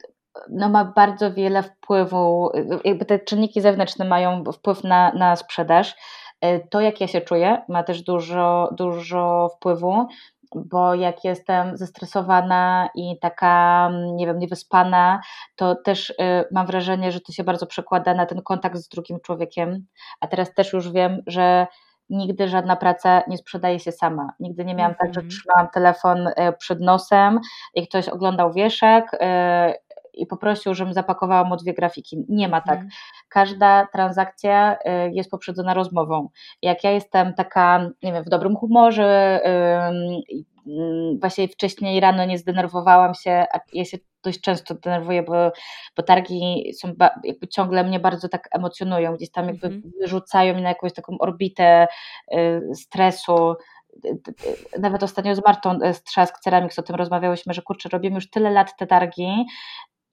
no ma bardzo wiele wpływu, jakby te czynniki zewnętrzne mają wpływ na, na sprzedaż. E, to, jak ja się czuję, ma też dużo, dużo wpływu bo jak jestem zestresowana i taka, mm, nie wiem, niewyspana, to też y, mam wrażenie, że to się bardzo przekłada na ten kontakt z drugim człowiekiem. A teraz też już wiem, że nigdy żadna praca nie sprzedaje się sama. Nigdy nie miałam mm -hmm. tak, że mhm. trzymałam telefon y, przed nosem i ktoś oglądał wieszek y, i poprosił, żebym zapakowała mu dwie grafiki. Nie ma tak. Mhm. Każda transakcja jest poprzedzona rozmową. Jak ja jestem taka, nie wiem, w dobrym humorze, właśnie wcześniej rano nie zdenerwowałam się, a ja się dość często denerwuję, bo, bo targi są jakby ciągle mnie bardzo tak emocjonują, gdzieś tam jakby mhm. wyrzucają mnie na jakąś taką orbitę y, stresu, nawet ostatnio z Martą z Trzask Ceramics o tym rozmawiałyśmy, że kurczę, robimy już tyle lat te targi,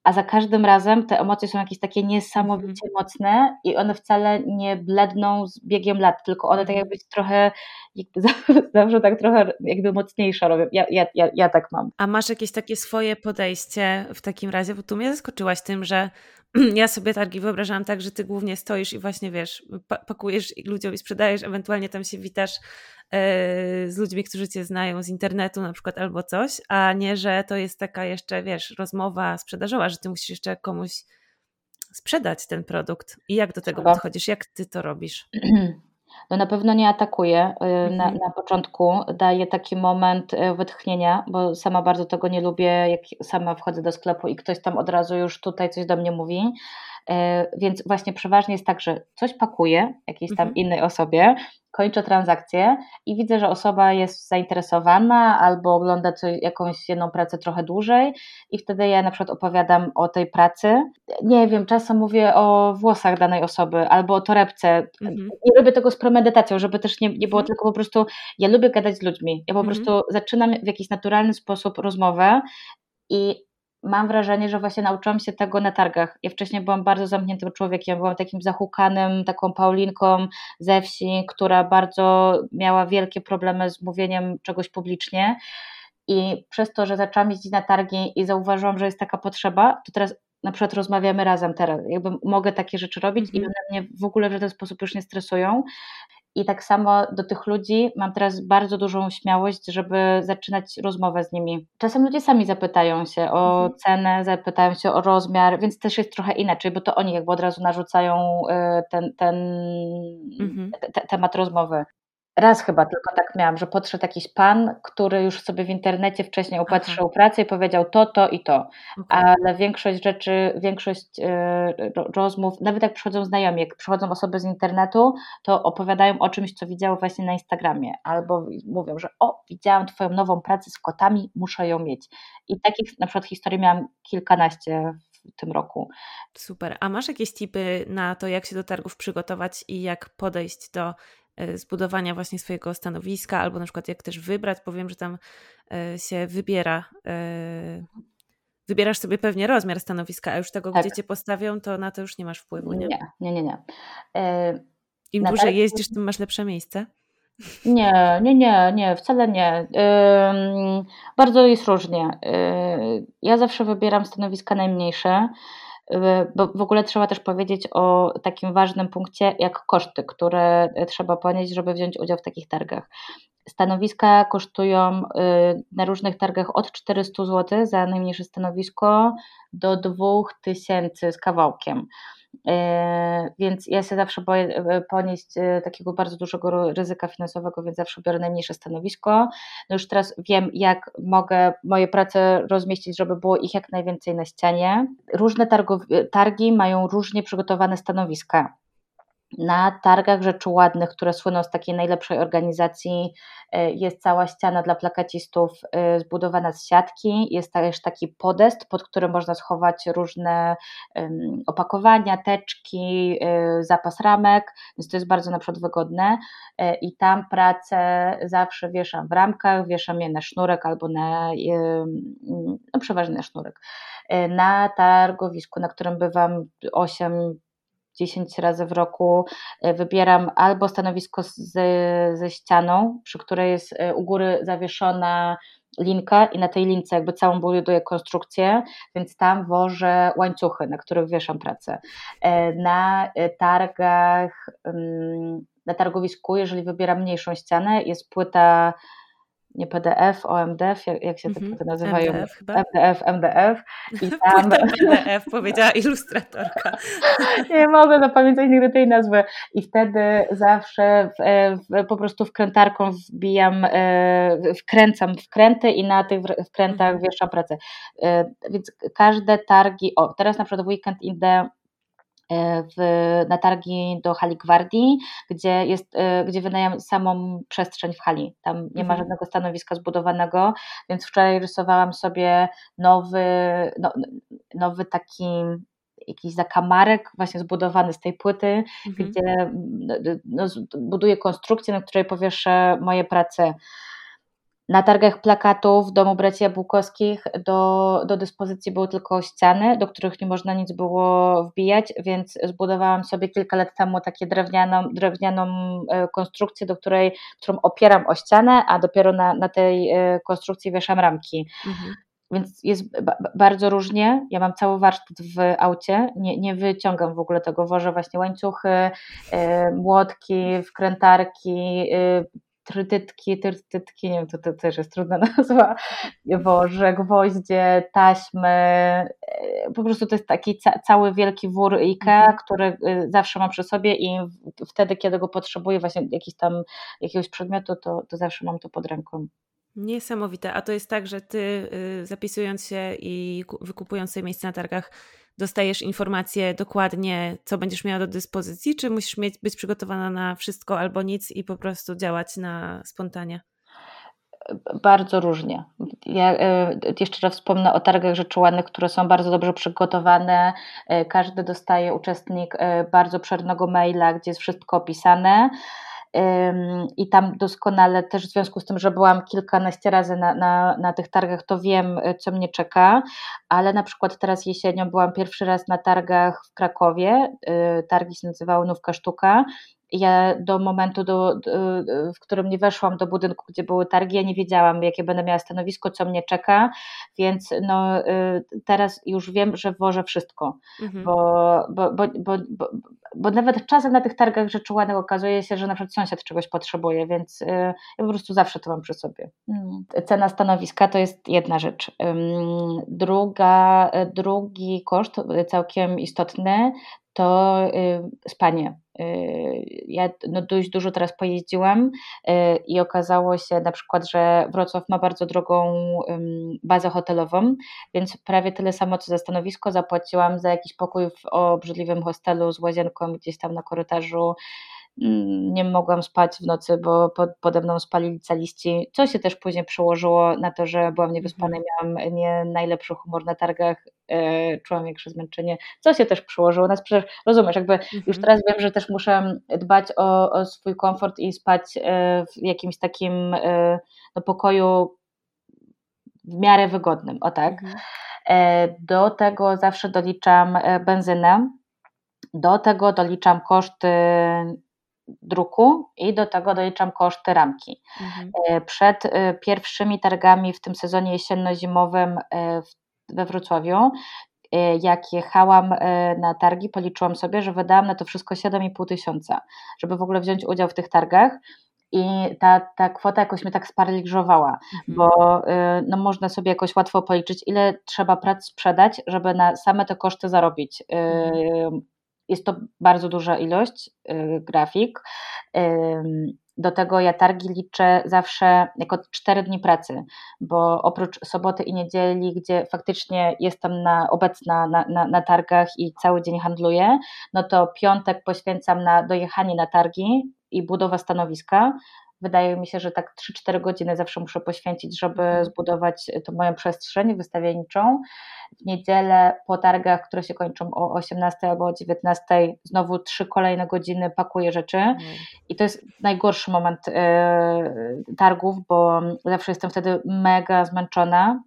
a za każdym razem te emocje są jakieś takie niesamowicie mm. mocne i one wcale nie bledną z biegiem lat, tylko one tak mhm. jakby trochę, jakby zawsze tak trochę jakby mocniejsze robią. Ja, ja, ja, ja tak mam. A masz jakieś takie swoje podejście w takim razie, bo tu mnie zaskoczyłaś tym, że ja sobie targi wyobrażałam tak, że ty głównie stoisz i właśnie wiesz, pakujesz ludziom i sprzedajesz, ewentualnie tam się witasz z ludźmi, którzy cię znają z internetu na przykład albo coś, a nie, że to jest taka jeszcze, wiesz, rozmowa sprzedażowa, że ty musisz jeszcze komuś sprzedać ten produkt. I jak do tego Chyba. podchodzisz? Jak ty to robisz? No na pewno nie atakuję y, mhm. na, na początku, daję taki moment y, wytchnienia, bo sama bardzo tego nie lubię, jak sama wchodzę do sklepu i ktoś tam od razu już tutaj coś do mnie mówi. Y, więc właśnie przeważnie jest tak, że coś pakuję jakiejś tam mhm. innej osobie, kończę transakcję i widzę, że osoba jest zainteresowana albo ogląda coś, jakąś jedną pracę trochę dłużej i wtedy ja na przykład opowiadam o tej pracy. Nie wiem, czasem mówię o włosach danej osoby albo o torebce. Mhm. Nie robię tego z premedytacją, żeby też nie, nie było mhm. tylko po prostu, ja lubię gadać z ludźmi. Ja po mhm. prostu zaczynam w jakiś naturalny sposób rozmowę i mam wrażenie, że właśnie nauczyłam się tego na targach. Ja wcześniej byłam bardzo zamkniętym człowiekiem, byłam takim zahukanym, taką Paulinką ze wsi, która bardzo miała wielkie problemy z mówieniem czegoś publicznie. I przez to, że zaczęłam jeździć na targi i zauważyłam, że jest taka potrzeba, to teraz na przykład rozmawiamy razem teraz. Jakby mogę takie rzeczy robić i one mnie w ogóle w żaden sposób już nie stresują. I tak samo do tych ludzi mam teraz bardzo dużą śmiałość, żeby zaczynać rozmowę z nimi. Czasem ludzie sami zapytają się o mhm. cenę, zapytają się o rozmiar, więc też jest trochę inaczej, bo to oni jakby od razu narzucają y, ten, ten mhm. te, temat rozmowy. Raz chyba tylko tak miałam, że podszedł jakiś pan, który już sobie w internecie wcześniej upatrzył Aha. pracę i powiedział to, to i to. Okay. Ale większość rzeczy, większość y, rozmów, nawet jak przychodzą znajomi, jak przychodzą osoby z internetu, to opowiadają o czymś, co widziały właśnie na Instagramie. Albo mówią, że o, widziałam twoją nową pracę z kotami, muszę ją mieć. I takich na przykład historii miałam kilkanaście w tym roku. Super. A masz jakieś tipy na to, jak się do targów przygotować i jak podejść do E, zbudowania właśnie swojego stanowiska, albo na przykład jak też wybrać, powiem, że tam e, się wybiera. E, wybierasz sobie pewnie rozmiar stanowiska, a już tego, tak. gdzie cię postawią, to na to już nie masz wpływu, nie? Nie, nie, nie. nie. Im dłużej jeździsz, tym masz lepsze miejsce? Nie, nie, nie, nie, wcale nie. bardzo jest różnie. ja zawsze wybieram stanowiska najmniejsze. Bo w ogóle trzeba też powiedzieć o takim ważnym punkcie, jak koszty, które trzeba ponieść, żeby wziąć udział w takich targach. Stanowiska kosztują y, na różnych targach od 400 zł za najmniejsze stanowisko do 2000 z kawałkiem. E, więc ja się zawsze boję e, ponieść e, takiego bardzo dużego ryzyka finansowego, więc zawsze biorę najmniejsze stanowisko. No już teraz wiem, jak mogę moje prace rozmieścić, żeby było ich jak najwięcej na ścianie. Różne targi mają różnie przygotowane stanowiska na targach rzeczy ładnych, które słyną z takiej najlepszej organizacji, e, jest cała ściana dla plakacistów e, zbudowana z siatki, jest też taki podest, pod którym można schować różne opakowania, teczki, e, zapas ramek, więc to jest bardzo na przykład wygodne i tam pracę zawsze wieszam w ramkach, wieszam je na sznurek albo na, no przeważnie na sznurek. Na targowisku, na którym bywam 8 10 razy w roku e, wybieram albo stanowisko z, ze ścianą, przy której jest e, u góry zawieszona linka i na tej lince jakby całą buduję konstrukcję, więc tam wożę łańcuchy, na których wieszam pracę. E, na targach, na targowisku, jeżeli wybieram mniejszą ścianę, jest płyta nie PDF, OMDF, jak, jak się te nazywają? MDF, chyba? MDF, MDF. I tam... MDF, powiedziała ilustratorka. nie mogę zapamiętać nigdy tej nazwy. I wtedy zawsze w, w, po prostu wkrętarką wbijam, e, wkręcam wkręty i na tych wkrętach mm-hmm. wieszam pracę. E, więc każde targi, o teraz na przykład w weekend idę w, na targi do hali Gwardii, gdzie, jest, gdzie wynajęłam samą przestrzeń w hali. Tam nie ma mhm. żadnego stanowiska zbudowanego, więc wczoraj rysowałam sobie nowy, no, nowy taki jakiś zakamarek właśnie zbudowany z tej płyty, mhm. gdzie no, buduję konstrukcję, na której powieszę moje prace. Na targach plakatów w domu braci Jabłkowskich do, do dyspozycji były tylko ściany, do których nie można nic było wbijać, więc zbudowałam sobie kilka lat temu takie drewnianą, drewnianą e, konstrukcję, do której, którą opieram o ścianę, a dopiero na, na tej e, konstrukcji wieszam ramki. Mhm. Więc jest bardzo różnie. Ja mam cały warsztat w aucie, nie, nie wyciągam w ogóle tego, wożę właśnie łańcuchy, yy, młotki, wkrętarki, trytytki, trytytki, nie wiem, to, to też jest trudna nazwa, woże, gwoździe, taśmy, po prostu to jest taki ca cały wielki wór IKEA, mhm. który zawsze mam przy sobie i wtedy, kiedy go potrzebuję, właśnie jakiś tam, jakiegoś przedmiotu, to, to zawsze mam to pod ręką. Niesamowite. A to jest tak, że ty y, zapisując się i wykupując sobie miejsce na targach, dostajesz informacje dokładnie, co będziesz miała do dyspozycji, czy musisz mieć, być przygotowana na wszystko albo nic i po prostu działać na spontanie? Bardzo różnie. Ja y, jeszcze raz wspomnę o targach rzeczy ładnych, które są bardzo dobrze przygotowane. Y, każdy dostaje uczestnik bardzo przernego maila, gdzie jest wszystko opisane i tam doskonale też w związku z tym, że byłam kilkanaście razy na, na, na tych targach, to wiem, y, co mnie czeka, ale na przykład teraz jesienią byłam pierwszy raz na targach w Krakowie, y, targi się nazywały Nówka Sztuka ja do momentu, do, do, w którym nie weszłam do budynku, gdzie były targi, ja nie wiedziałam, jakie będę miała stanowisko, co mnie czeka, więc no, y, teraz już wiem, że włożę wszystko, mhm. bo, bo, bo, bo, bo, bo, nawet czasem na tych targach rzeczy ładnych okazuje się, że na przykład sąsiad czegoś potrzebuje, więc y, ja po prostu zawsze to mam przy sobie. Mm. Cena stanowiska to jest jedna rzecz. Druga, drugi koszt, całkiem istotny, to y, spanie. Y, ja no dość dużo teraz pojeździłam y, i okazało się na przykład, że Wrocław ma bardzo drogą bazę hotelową, więc prawie tyle samo co za stanowisko zapłaciłam za jakiś pokój w obrzydliwym hostelu z łazienką gdzieś tam na korytarzu nie mogłam spać w nocy, bo pode mną spali licealiści, co się też później przełożyło na to, że byłam niewyspana, miałam nie najlepszy humor na targach, e, czułam większe zmęczenie, co się też przełożyło. Nas przecież rozumiesz, jakby mhm. już teraz wiem, że też muszę dbać o, o swój komfort i spać e, w jakimś takim e, no, pokoju w miarę wygodnym, o tak. Mhm. Do tego zawsze doliczam benzynę, do tego doliczam koszty druku i do tego doliczam koszty ramki. Mhm. E, przed e, pierwszymi targami w tym sezonie jesienno-zimowym e, we Wrocławiu jak jechałam na targi, policzyłam sobie, że wydałam na to wszystko 7,5 tysiąca, żeby w ogóle wziąć udział w tych targach. I ta, ta kwota jakoś mnie tak sparaliżowała, mhm. bo no, można sobie jakoś łatwo policzyć, ile trzeba prac sprzedać, żeby na same te koszty zarobić. Mhm. Jest to bardzo duża ilość y, grafik. Do tego ja targi liczę zawsze jako cztery dni pracy, bo oprócz soboty i niedzieli, gdzie faktycznie jestem na, obecna na, na, na targach i cały dzień handluję, no to piątek poświęcam na dojechanie na targi i budowę stanowiska, wydaje mi się, że tak 3-4 godziny zawsze muszę poświęcić, żeby mhm. zbudować tą moją przestrzeń wystawienniczą. W niedzielę po targach, które się kończą o 18 albo o 19, znowu trzy kolejne godziny pakuję rzeczy mhm. i to jest najgorszy moment y, targów, bo zawsze jestem wtedy mega zmęczona,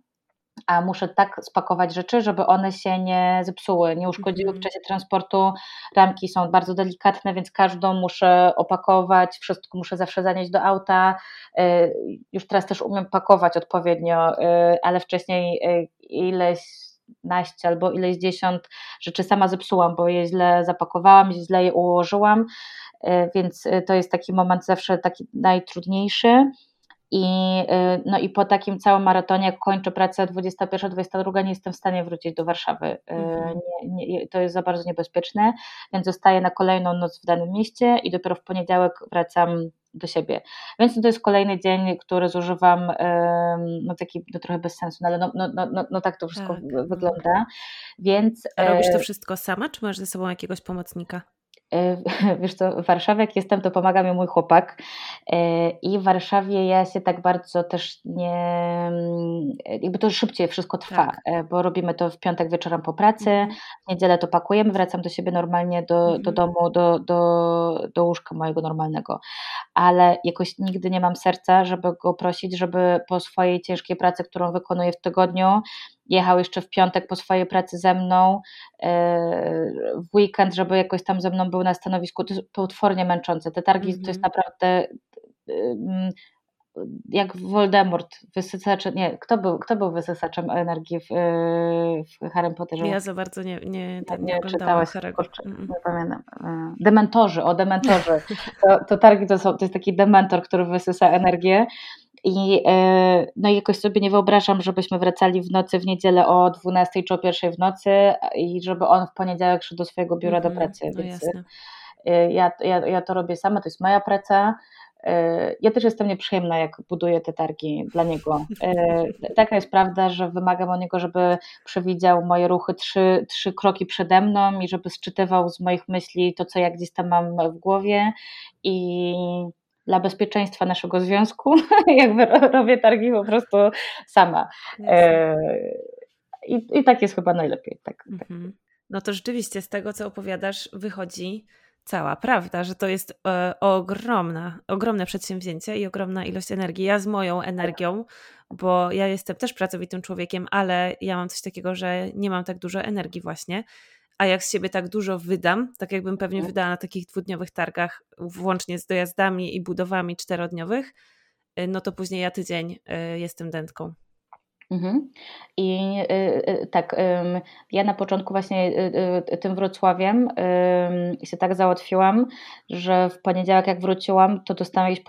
a muszę tak spakować rzeczy, żeby one się nie zepsuły, nie uszkodziły w mhm. czasie transportu. Ramki są bardzo delikatne, więc każdą muszę opakować, wszystko muszę zawsze zanieść do auta. Y, już teraz też umiem pakować odpowiednio, y, ale wcześniej y, ileś naście albo ileś dziesiąt rzeczy sama zepsułam, bo je źle zapakowałam, źle je ułożyłam, więc to jest taki moment zawsze taki najtrudniejszy. I, y, no i po takim całym maratonie, jak kończę pracę 21-22, nie jestem w stanie wrócić do Warszawy. Y, mhm. Nie, nie, to jest za bardzo niebezpieczne, więc zostaję na kolejną noc w danym mieście i dopiero w poniedziałek wracam do siebie. Więc to jest kolejny dzień, który zużywam, no taki no trochę bez sensu, no ale no, no, no, no tak to wszystko tak. wygląda. Więc, A robisz to wszystko sama, czy masz ze sobą jakiegoś pomocnika? Wiesz co, w Warszawie jak jestem, to pomaga mi mój chłopak e, i w Warszawie ja się tak bardzo też nie, mm, jakby to szybciej wszystko trwa, tak. E, bo robimy to w piątek wieczorem po pracy, mhm. w niedzielę to pakujemy, wracam do siebie normalnie do, do mhm. domu, do, do, do łóżka mojego normalnego, ale jakoś nigdy nie mam serca, żeby go prosić, żeby po swojej ciężkiej pracy, którą wykonuję w tygodniu, jechał jeszcze w piątek po swojej pracy ze mną, e, w weekend, żeby jakoś tam ze mną był na stanowisku. To jest potwornie męczące. Te targi to jest mhm. naprawdę jak Voldemort, wysysacz, nie, kto był, kto był wysysaczem energii w, w Harry Potterze? Ja za bardzo nie, nie, nie, nie czytałaś, kurczę, nie pamiętam. E, dementorzy, o dementorzy. To, to targi to, są, to jest taki dementor, który wysysa energię i, e, no i jakoś sobie nie wyobrażam, żebyśmy wracali w nocy w niedzielę o 12 czy o 1 w nocy i żeby on w poniedziałek szedł do swojego biura do mhm, pracy. No Więc e, ja, ja, ja to robię sama, to jest moja praca. E, ja też jestem nieprzyjemna, jak buduję te targi dla niego. Taka jest prawda, że wymagam od niego, żeby przewidział moje ruchy trzy, trzy kroki przede mną i żeby sczytywał z moich myśli to, co ja gdzieś tam mam w głowie i dla bezpieczeństwa naszego związku, jakby robię targi po prostu sama. E, I, I tak jest chyba najlepiej. Tak, tak. Mhm. No to rzeczywiście z tego, co opowiadasz, wychodzi cała prawda, że to jest e, ogromna, ogromne przedsięwzięcie i ogromna ilość energii. Ja z moją energią, bo ja jestem też pracowitym człowiekiem, ale ja mam coś takiego, że nie mam tak dużo energii właśnie a jak z siebie tak dużo wydam, tak jakbym pewnie mhm. wydała na takich dwudniowych targach, włącznie z dojazdami i budowami czterodniowych, y, no to później ja tydzień y, jestem dętką. Mhm. I y, y, tak, y, ja na początku właśnie y, y, tym Wrocławiem się tak załatwiłam, że w poniedziałek jak wróciłam, to dostałam jakieś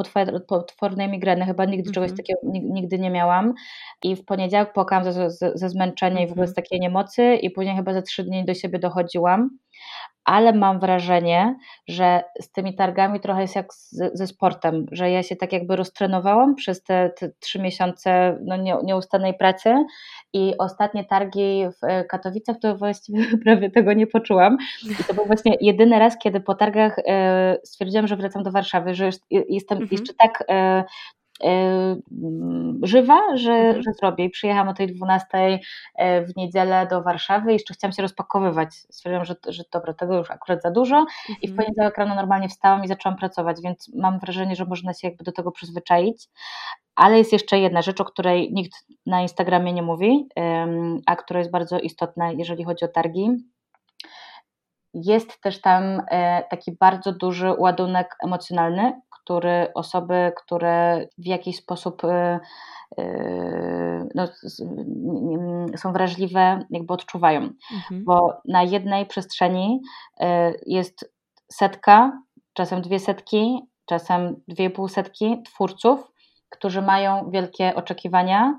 potwornej migreny, chyba nigdy mhm. czegoś takiego nigdy nie miałam i w poniedziałek płakałam ze, ze, ze zmęczenia i w ogóle z mhm. takiej niemocy i później chyba za trzy dni do siebie dochodziłam ale mam wrażenie, że z tymi targami trochę jest jak z, ze sportem, że ja się tak jakby roztrenowałam przez te, te trzy miesiące no, nie, nieustannej pracy i ostatnie targi w Katowicach to właściwie prawie tego nie poczułam i to był właśnie jedyny raz, kiedy po targach e, stwierdziłam, że wracam do Warszawy, że jestem mhm. jeszcze tak e, żywa, że, mhm. że zrobię. I przyjechałam o tej 12 e, w niedzielę do Warszawy i jeszcze chciałam się rozpakowywać. Stwierdziłam, że, że dobra, tego już akurat za dużo i w mhm. poniedziałek rano normalnie wstałam i zaczęłam pracować, więc mam wrażenie, że można się jakby do tego przyzwyczaić. Ale jest jeszcze jedna rzecz, o której nikt na Instagramie nie mówi, a która jest bardzo istotna, jeżeli chodzi o targi. Jest też tam e, taki bardzo duży ładunek emocjonalny, który osoby, które w jakiś sposób y, y, no, są wrażliwe, jakby odczuwają. Mhm. Bo na jednej przestrzeni y, jest setka, czasem dwie setki, czasem dwie pół setki twórców, którzy mają wielkie oczekiwania,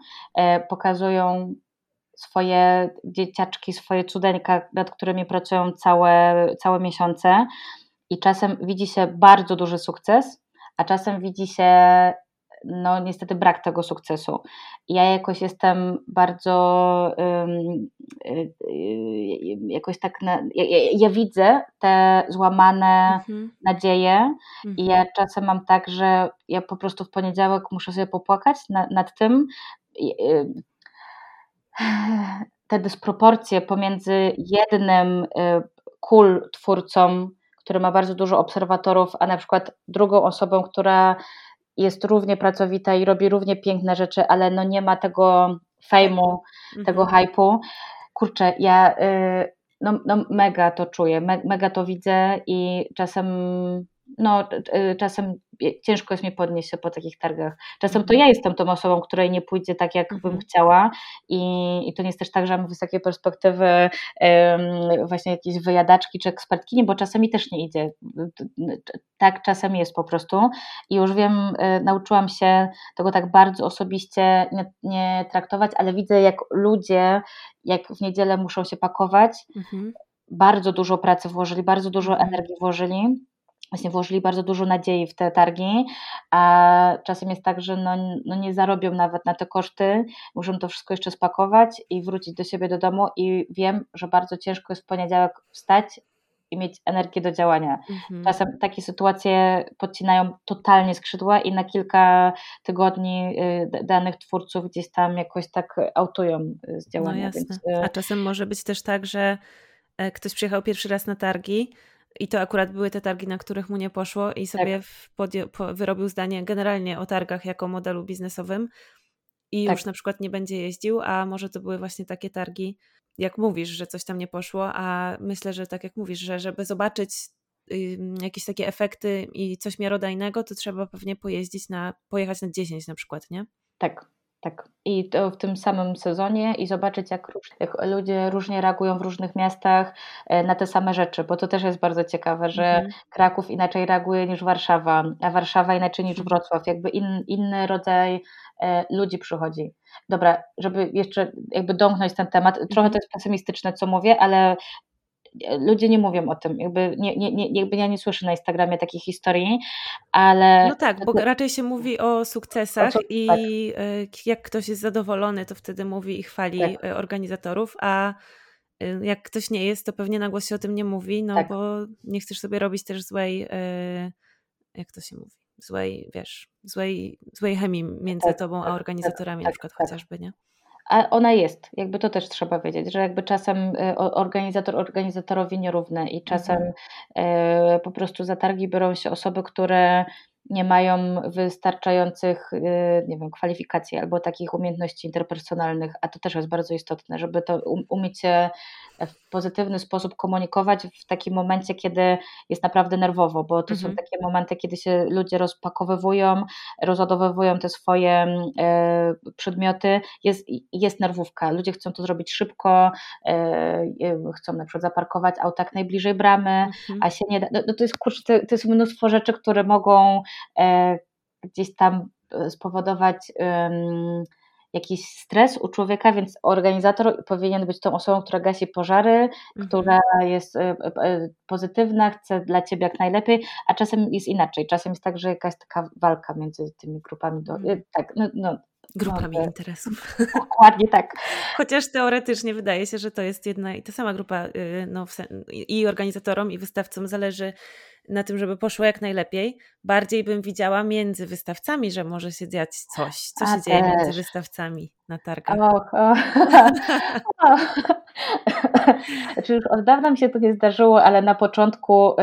pokazują swoje dzieciaczki, swoje cudeńka, nad którymi pracują całe, całe miesiące i czasem widzi się bardzo duży sukces, a czasem widzi się no niestety brak tego sukcesu. Ja jakoś jestem bardzo um, jakoś tak, na, ja, ja, widzę te złamane mhm. nadzieje mhm. i ja czasem mam tak, że ja po prostu w poniedziałek muszę sobie popłakać na, nad tym. Te dysproporcje pomiędzy jednym cool twórcą który ma bardzo dużo obserwatorów, a na przykład drugą osobą, która jest równie pracowita i robi równie piękne rzeczy, ale no nie ma tego fejmu, mhm. tego hypu. Kurczę, ja y, no, no mega to czuję, me, mega to widzę i czasem no, y, czasem ciężko jest mi podnieść się po takich targach. Czasem to mhm. ja jestem tą osobą, której nie pójdzie tak, jak bym mhm. chciała i, i to nie jest też tak, że mam wysokie perspektywy um, właśnie jakieś wyjadaczki czy ekspertki, bo czasami też nie idzie. Tak czasem jest po prostu i już wiem, y, nauczyłam się tego tak bardzo osobiście nie, nie traktować, ale widzę jak ludzie, jak w niedzielę muszą się pakować, mhm. bardzo dużo pracy włożyli, bardzo dużo mhm. energii włożyli właśnie włożyli bardzo dużo nadziei w te targi, a czasem jest tak, że no, no nie zarobią nawet na te koszty, muszą to wszystko jeszcze spakować i wrócić do siebie do domu i wiem, że bardzo ciężko jest w poniedziałek wstać i mieć energię do działania. Mhm. Czasem takie sytuacje podcinają totalnie skrzydła i na kilka tygodni y, danych twórców gdzieś tam jakoś tak autują y, z działania. No jasne. Więc, y, A czasem może być też tak, że e, ktoś przyjechał pierwszy raz na targi i to akurat były te targi, na których mu nie poszło i sobie tak. wyrobił zdanie generalnie o targach jako modelu biznesowym i tak. już na przykład nie będzie jeździł, a może to były właśnie takie targi, jak mówisz, że coś tam nie poszło, a myślę, że tak jak mówisz, że żeby zobaczyć jakieś takie efekty i coś miarodajnego, to trzeba pewnie pojeździć na, pojechać na 10 na przykład, nie? Tak, tak. I to w tym samym sezonie i zobaczyć, jak, jak, ludzie różnie reagują w różnych miastach e, na te same rzeczy, bo to też jest bardzo ciekawe, że mhm. Kraków inaczej reaguje niż Warszawa, a Warszawa inaczej niż mhm. Wrocław. Jakby in, inny rodzaj e, ludzi przychodzi. Dobra, żeby jeszcze jakby domknąć ten temat, trochę mhm. to jest pesymistyczne, co mówię, ale ludzie nie mówią o tym, jakby, nie, nie, nie, jakby ja nie słyszę na Instagramie takich historii, ale... No tak, bo raczej się mówi o sukcesach i tak. E, jak ktoś jest zadowolony, to wtedy mówi i chwali tak. E, organizatorów, a e, jak ktoś nie jest, to pewnie na głos się o tym nie mówi, no tak. bo nie chcesz sobie robić też złej, jak to się mówi, złej, wiesz, złej, złej chemii między tak, tobą a tak, organizatorami na przykład chociażby, nie? A ona jest, jakby to też trzeba wiedzieć, że jakby czasem y, organizator organizatorowi nierówny i czasem mhm. po prostu za targi biorą się osoby, które nie mają wystarczających, y, nie wiem, kwalifikacji albo takich umiejętności interpersonalnych, a to też jest bardzo istotne, żeby to um, umieć się w pozytywny sposób komunikować w takim momencie, kiedy jest naprawdę nerwowo, bo to mhm. są takie momenty, kiedy się ludzie rozpakowywują, rozładowywują te swoje e, przedmioty, jest, jest nerwówka, ludzie chcą to zrobić szybko, e, chcą na przykład zaparkować auto jak najbliżej bramy, mhm. a się nie da, no, no to jest kurczę, to, jest mnóstwo rzeczy, które mogą gdzieś tam e, spowodować jakiś stres u człowieka, więc organizator powinien być tą osobą, która gasi pożary, mhm. która jest e, pozytywna, chce dla ciebie jak najlepiej, a czasem jest inaczej. Czasem jest tak, że jakaś taka walka między tymi grupami. Do, mhm. Tak, no, no, grupami no, interesów. Dokładnie tak. Chociaż teoretycznie wydaje się, że to jest jedna i ta sama grupa y, no, i organizatorom, i wystawcom zależy na tym, żeby poszło jak najlepiej. Bardziej bym widziała między wystawcami, że może się dziać coś. Co się A dzieje też. między wystawcami na targach? Och, oh. znaczy już od dawna mi się to nie zdarzyło, ale na początku y,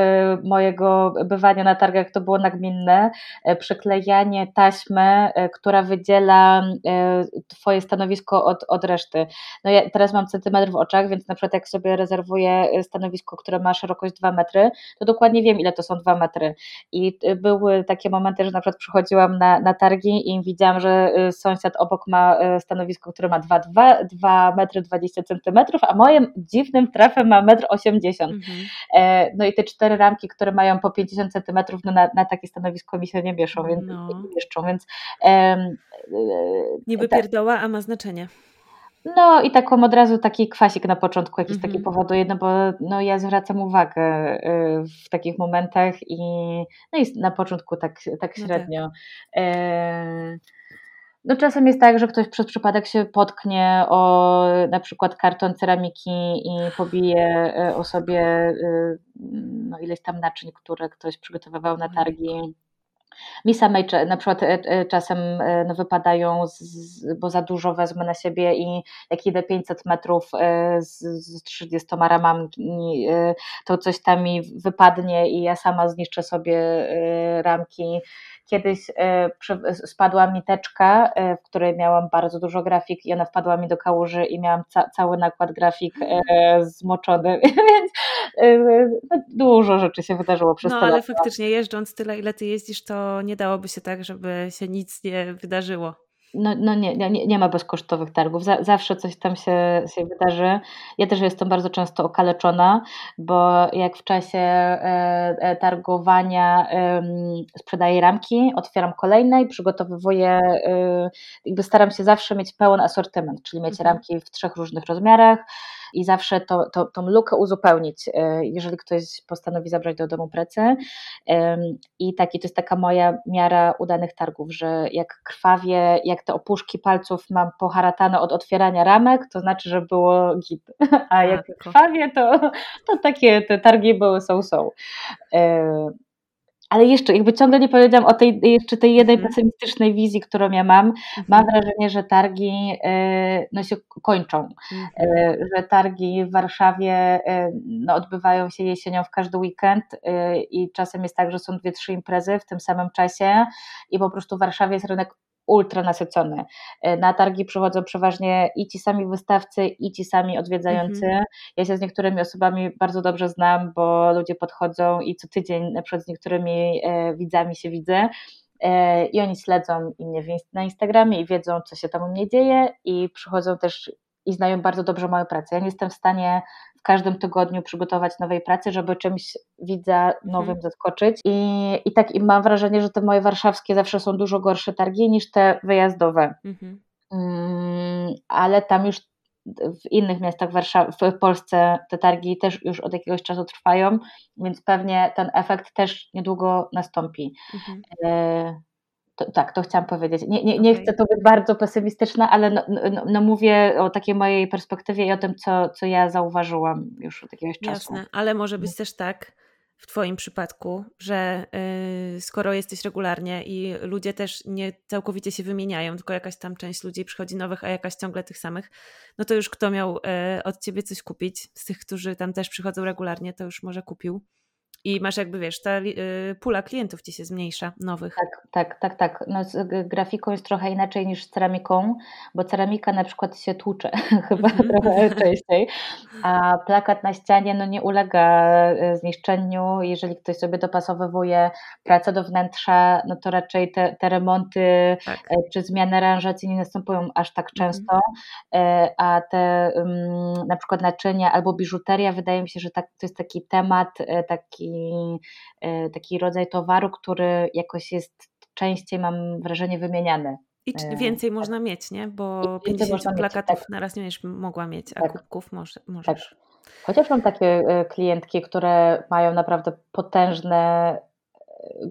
mojego bywania na targach to było nagminne. Y, przyklejanie taśmy, y, która wydziela Twoje stanowisko od, od reszty. No ja teraz mam centymetr w oczach, więc na przykład jak sobie rezerwuję stanowisko, które ma szerokość 2 metry, to dokładnie wiem, ile to są 2 metry. I były takie momenty, że na przykład przychodziłam na, na targi i widziałam, że sąsiad obok ma stanowisko, które ma 2, 2, 2 metry 20 centymetrów, a moje dziwnym trafem ma 1,80 m. Mhm. E, no i te cztery ramki, które mają po 50 cm, no na, na takie stanowisko mi się nie mieszczą, więc, no. nie mieszczą, więc e, Niby tak. pierdoła, a ma znaczenie. No i taką od razu taki kwasik na początku jakiś taki mhm. powoduje, no bo no ja zwracam uwagę e, w takich momentach i no i na początku tak, tak średnio. No tak. E, no czasem jest tak, że ktoś przez przypadek się potknie o na przykład karton ceramiki i pobije e, o sobie e, no, ileś tam naczyń, które ktoś przygotowywał na targi. Mi samej na przykład e, czasem no, wypadają, z, bo za dużo wezmę na siebie i jak idę 500 metrów z, z 30 ramami, to coś tam mi wypadnie i ja sama zniszczę sobie ramki Kiedyś e, spadła mi teczka, e, w której miałam bardzo dużo grafik i ona wpadła mi do kałuży i miałam ca cały nakład grafik e, zmoczony, więc no, dużo rzeczy się wydarzyło przez no, to. No ale faktycznie jeżdżąc tyle, ile ty jeździsz, to nie dałoby się tak, żeby się nic nie wydarzyło no, no nie, nie, nie ma bezkosztowych targów. zawsze coś tam się, się wydarzy. Ja też jestem bardzo często okaleczona, bo jak w czasie e, e, targowania sprzedaję ramki, otwieram kolejne i przygotowuję, e, jakby staram się zawsze mieć pełen asortyment, czyli mieć mhm. ramki w trzech różnych rozmiarach i zawsze to, to, tą lukę uzupełnić, e, jeżeli ktoś postanowi zabrać do domu pracę. I taki, to jest taka moja miara udanych targów, że jak krwawie, jak te opuszki palców mam poharatane od otwierania ramek, to znaczy, że było git. A jak krwawie, to, to takie te targi były są-są. Ale jeszcze, jakby ciągle nie powiedziałam o tej jeszcze tej jednej mhm. pesymistycznej wizji, którą ja mam. Mhm. Mam wrażenie, że targi e, no, się kończą. Mhm. E, że targi w Warszawie e, no, odbywają się jesienią w każdy weekend i czasem jest tak, że są dwie, trzy imprezy w tym samym czasie i po prostu w Warszawie jest rynek ultra nasycony. E, na targi przychodzą przeważnie i ci sami wystawcy, i ci sami odwiedzający. Mhm. Ja się z niektórymi osobami bardzo dobrze znam, bo ludzie podchodzą i co tydzień na przykład z niektórymi e, widzami się widzę e, i oni śledzą mnie na Instagramie i wiedzą, co się tam u mnie dzieje i przychodzą też i znają bardzo dobrze moją pracę. Ja nie jestem w stanie w każdym tygodniu przygotować nowej pracy, żeby czymś widza nowym mhm. zaskoczyć. I, I tak i mam wrażenie, że te moje warszawskie zawsze są dużo gorsze targi niż te wyjazdowe. Mhm. Mm, ale tam już w innych miastach w Polsce te targi też już od jakiegoś czasu trwają, więc pewnie ten efekt też niedługo nastąpi. Mhm. To, tak, to chciałam powiedzieć. Nie, nie, nie okay. chcę to być bardzo pesymistyczna, ale no, no, no, no, mówię o takiej mojej perspektywie i o tym, co, co ja zauważyłam już od jakiegoś czasu. Jasne, ale może być też tak w Twoim przypadku, że yy, skoro jesteś regularnie i ludzie też nie całkowicie się wymieniają, tylko jakaś tam część ludzi przychodzi nowych, a jakaś ciągle tych samych, no to już kto miał yy, od Ciebie coś kupić, z tych, którzy tam też przychodzą regularnie, to już może kupił. I masz jakby, wiesz, ta y, pula klientów ci się zmniejsza, nowych. Tak, tak, tak, tak. No z grafiką jest trochę inaczej niż z ceramiką, bo ceramika na przykład się tłucze chyba mhm. trochę częściej, a plakat na ścianie no nie ulega y, zniszczeniu. Jeżeli ktoś sobie dopasowywuje pracę do wnętrza, no to raczej te, te remonty tak. E, czy zmiany aranżacji nie następują aż tak mhm. często, mhm. a te na przykład naczynia albo biżuteria, wydaje mi się, że tak, to jest taki temat, taki E, taki, rodzaj towaru, który jakoś jest częściej, mam wrażenie, wymieniany. I e, więcej tak. można mieć, nie? Bo I 50 plakatów mieć, tak. na raz nie będziesz mogła mieć, a tak. kubków może, możesz. Tak. Chociaż mam takie e, klientki, które mają naprawdę potężne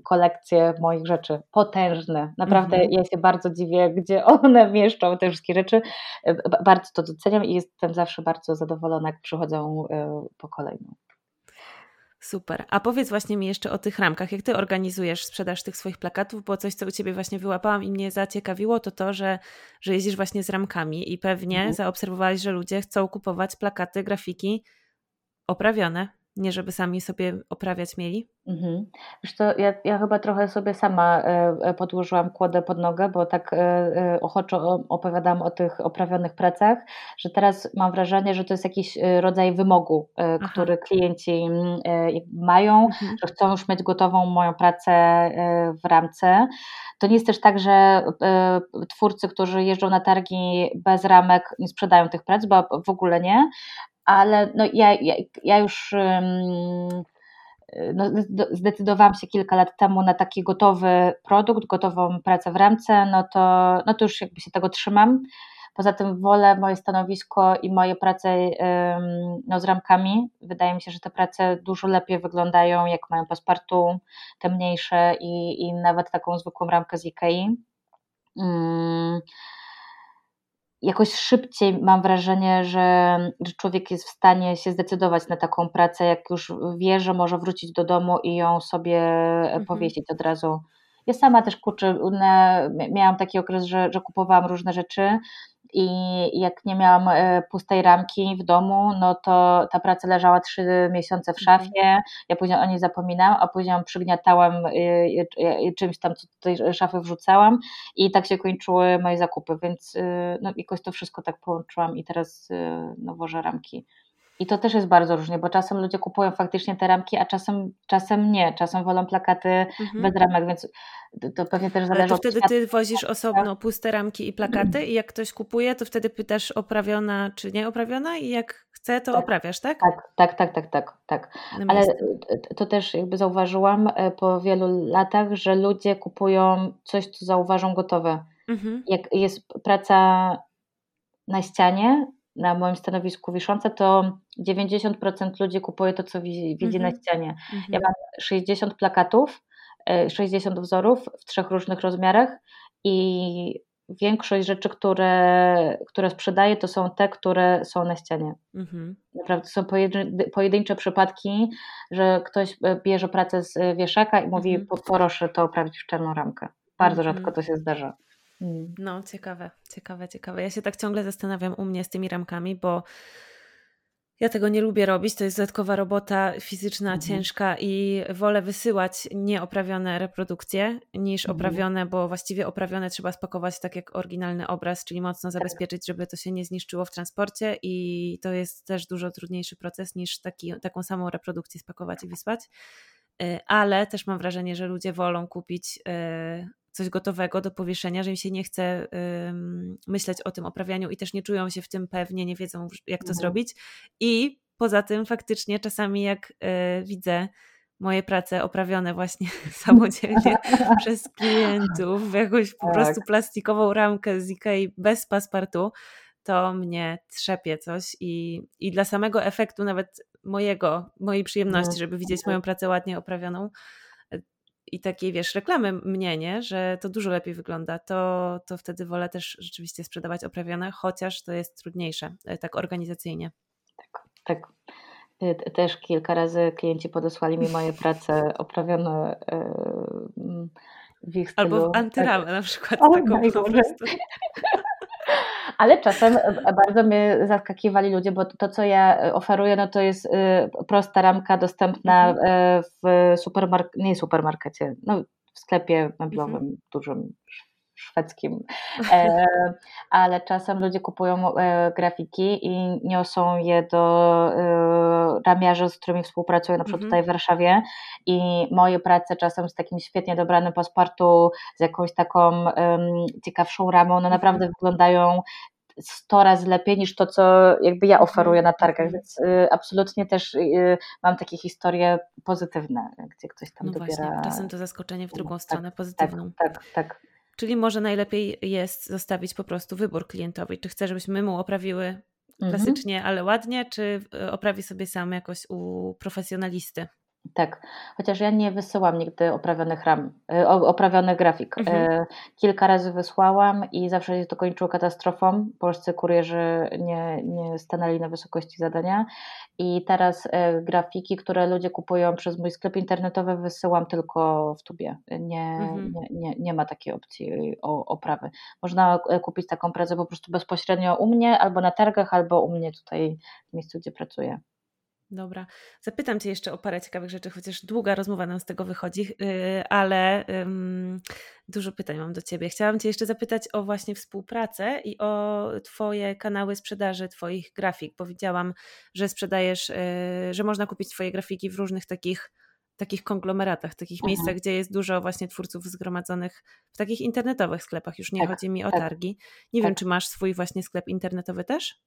kolekcje moich rzeczy. Potężne. Naprawdę mhm. ja się bardzo dziwię, gdzie one mieszczą te wszystkie rzeczy. Bardzo to doceniam i jestem zawsze bardzo zadowolona, jak przychodzą po kolejną. Super. A powiedz właśnie mi jeszcze o tych ramkach. Jak ty organizujesz sprzedaż tych swoich plakatów? Bo coś, co u ciebie właśnie wyłapałam i mnie zaciekawiło, to to, że, że jeździsz właśnie z ramkami i pewnie mhm. zaobserwowałeś, że ludzie chcą kupować plakaty, grafiki oprawione nie żeby sami sobie oprawiać mieli? Mhm. Wiesz to ja, ja chyba trochę sobie sama e, e, podłożyłam kłodę pod nogę, bo tak e, ochoczo opowiadam o tych oprawionych pracach, że teraz mam wrażenie, że to jest jakiś rodzaj wymogu, Aha. który klienci mm, mają, mhm. że chcą już mieć gotową moją pracę w ramce. To nie jest też tak, że twórcy, którzy jeżdżą na targi bez ramek, nie sprzedają tych prac, bo w ogóle nie, ale no ja, ja, ja już no, zdecydowałam się kilka lat temu na taki gotowy produkt, gotową pracę w ramce, no to, no to już jakby się tego trzymam. Poza tym wolę moje stanowisko i moje prace no, z ramkami. Wydaje mi się, że te prace dużo lepiej wyglądają, jak mają paspartu, te mniejsze i, i nawet taką zwykłą ramkę z Ikei. Jakoś szybciej mam wrażenie, że, że człowiek jest w stanie się zdecydować na taką pracę, jak już wie, że może wrócić do domu i ją sobie mhm. powiesić od razu. Ja sama też kurczę, miałam taki okres, że, że kupowałam różne rzeczy i jak nie miałam e, pustej ramki w domu, no to ta praca leżała trzy miesiące w mhm. szafie, ja później o niej zapominałam, a później ją przygniatałam czymś tam, co do tej szafy wrzucałam i tak się kończyły moje zakupy, więc no, jakoś to wszystko tak połączyłam i teraz no, wożę ramki. I to też jest bardzo różnie, bo czasem ludzie kupują faktycznie te ramki, a czasem, czasem nie. Czasem wolą plakaty mhm. bez ramek, więc to pewnie też zależy Ale to wtedy ty wozisz osobno puste ramki i plakaty i jak ktoś kupuje, to wtedy pytasz oprawiona czy nie oprawiona i jak chce, to tak, oprawiasz, tak? Tak, tak, tak, tak, tak. tak. Ale to też jakby zauważyłam e, po wielu latach, że ludzie kupują coś, co zauważą gotowe. Mhm. Jak jest praca na ścianie, na moim stanowisku wiszące, to 90% ludzi kupuje to, co widzi, na ścianie. Ja mam 60 plakatów, 60 wzorów w trzech różnych rozmiarach i większość rzeczy, które, które sprzedaję, to są te, które są na ścianie. Mhm. Naprawdę są pojedyncze przypadki, że ktoś e, bierze pracę z wieszaka i mówi, mhm. proszę to oprawić w czarną ramkę. Bardzo mhm. rzadko to się zdarza. Mm. No, ciekawe, ciekawe, ciekawe. Ja się tak ciągle zastanawiam u mnie z tymi ramkami, bo ja tego nie lubię robić, to jest dodatkowa robota fizyczna, mhm. ciężka i wolę wysyłać nieoprawione reprodukcje niż mhm. oprawione, bo właściwie oprawione trzeba spakować tak jak oryginalny obraz, czyli mocno tak. zabezpieczyć, żeby to się nie zniszczyło w transporcie i to jest też dużo trudniejszy proces niż taki, taką samą reprodukcję spakować i wysłać. Y, ale też mam wrażenie, że ludzie wolą kupić y, coś gotowego do powieszenia, że im się nie chce myśleć o tym oprawianiu i też nie czują się w tym pewnie, nie wiedzą jak to mhm. zrobić. I poza tym faktycznie czasami jak y, widzę moje prace oprawione właśnie samodzielnie przez klientów w jakąś po tak. prostu plastikową ramkę z Ikei bez paspartu, to mnie trzepie coś i, i dla samego efektu nawet mojego, mojej przyjemności, no, żeby widzieć moją pracę ładnie oprawioną, i takiej, wiesz, reklamy mnie, nie? że to dużo lepiej wygląda, to, to wtedy wolę też rzeczywiście sprzedawać oprawione, chociaż to jest trudniejsze, e, tak organizacyjnie. Tak, tak. Też kilka razy klienci podesłali mi moje prace oprawione e, w ich stylu. Albo w antyramę tak. na przykład. O, taką po prostu. Ale czasem e, bardzo mnie zaskakiwali ludzie, bo to, co ja oferuję, no to jest prosta ramka dostępna mhm. E, w supermarkecie, nie supermarkecie, no w sklepie meblowym mhm. dużym, szwedzkim, e, ale czasem ludzie kupują grafiki i niosą je do ramiarzy, z którymi współpracuję, na przykład mhm. tutaj w Warszawie i moje prace czasem z takim świetnie dobranym pasportu, z jakąś taką ciekawszą ramą, one naprawdę mhm. wyglądają 100 razy lepiej niż to, co jakby ja oferuję na targach, mhm. więc y, absolutnie też y, mam takie historie pozytywne, gdzie ktoś tam no dobiera... Właśnie, czasem to zaskoczenie w drugą tak, stronę, pozytywną. Tak, tak, tak. Czyli może najlepiej jest zostawić po prostu wybór klientowi, czy chce, żebyśmy mu oprawiły mhm. klasycznie, mhm. ale ładnie, czy y, oprawi sobie sam jakoś u profesjonalisty? Tak, chociaż ja nie wysyłam nigdy oprawionych ram, y, oprawionych grafik. Mhm. Y, kilka razy wysłałam i zawsze się to kończyło katastrofą. Polscy kurierzy nie, nie stanęli na wysokości zadania i teraz y, grafiki, które ludzie kupują przez mój sklep internetowy wysyłam tylko w tubie. Nie, mhm. nie, nie, nie ma takiej opcji oprawy. Można kupić taką pracę po prostu bezpośrednio u mnie albo na targach, albo u mnie tutaj w miejscu, gdzie pracuję. Dobra. Zapytam Cię jeszcze o parę ciekawych rzeczy, chociaż długa rozmowa nam z tego wychodzi, yy, ale dużo pytań mam do Ciebie. Chciałam Cię jeszcze zapytać o właśnie współpracę i o Twoje kanały sprzedaży Twoich grafik, bo widziałam, że sprzedajesz, yy, że można kupić Twoje grafiki w różnych takich takich konglomeratach, takich mhm. miejscach, gdzie jest dużo właśnie twórców zgromadzonych w takich internetowych sklepach. Już nie tak, chodzi mi o tak, targi. Nie tak. wiem, czy masz swój właśnie sklep internetowy też?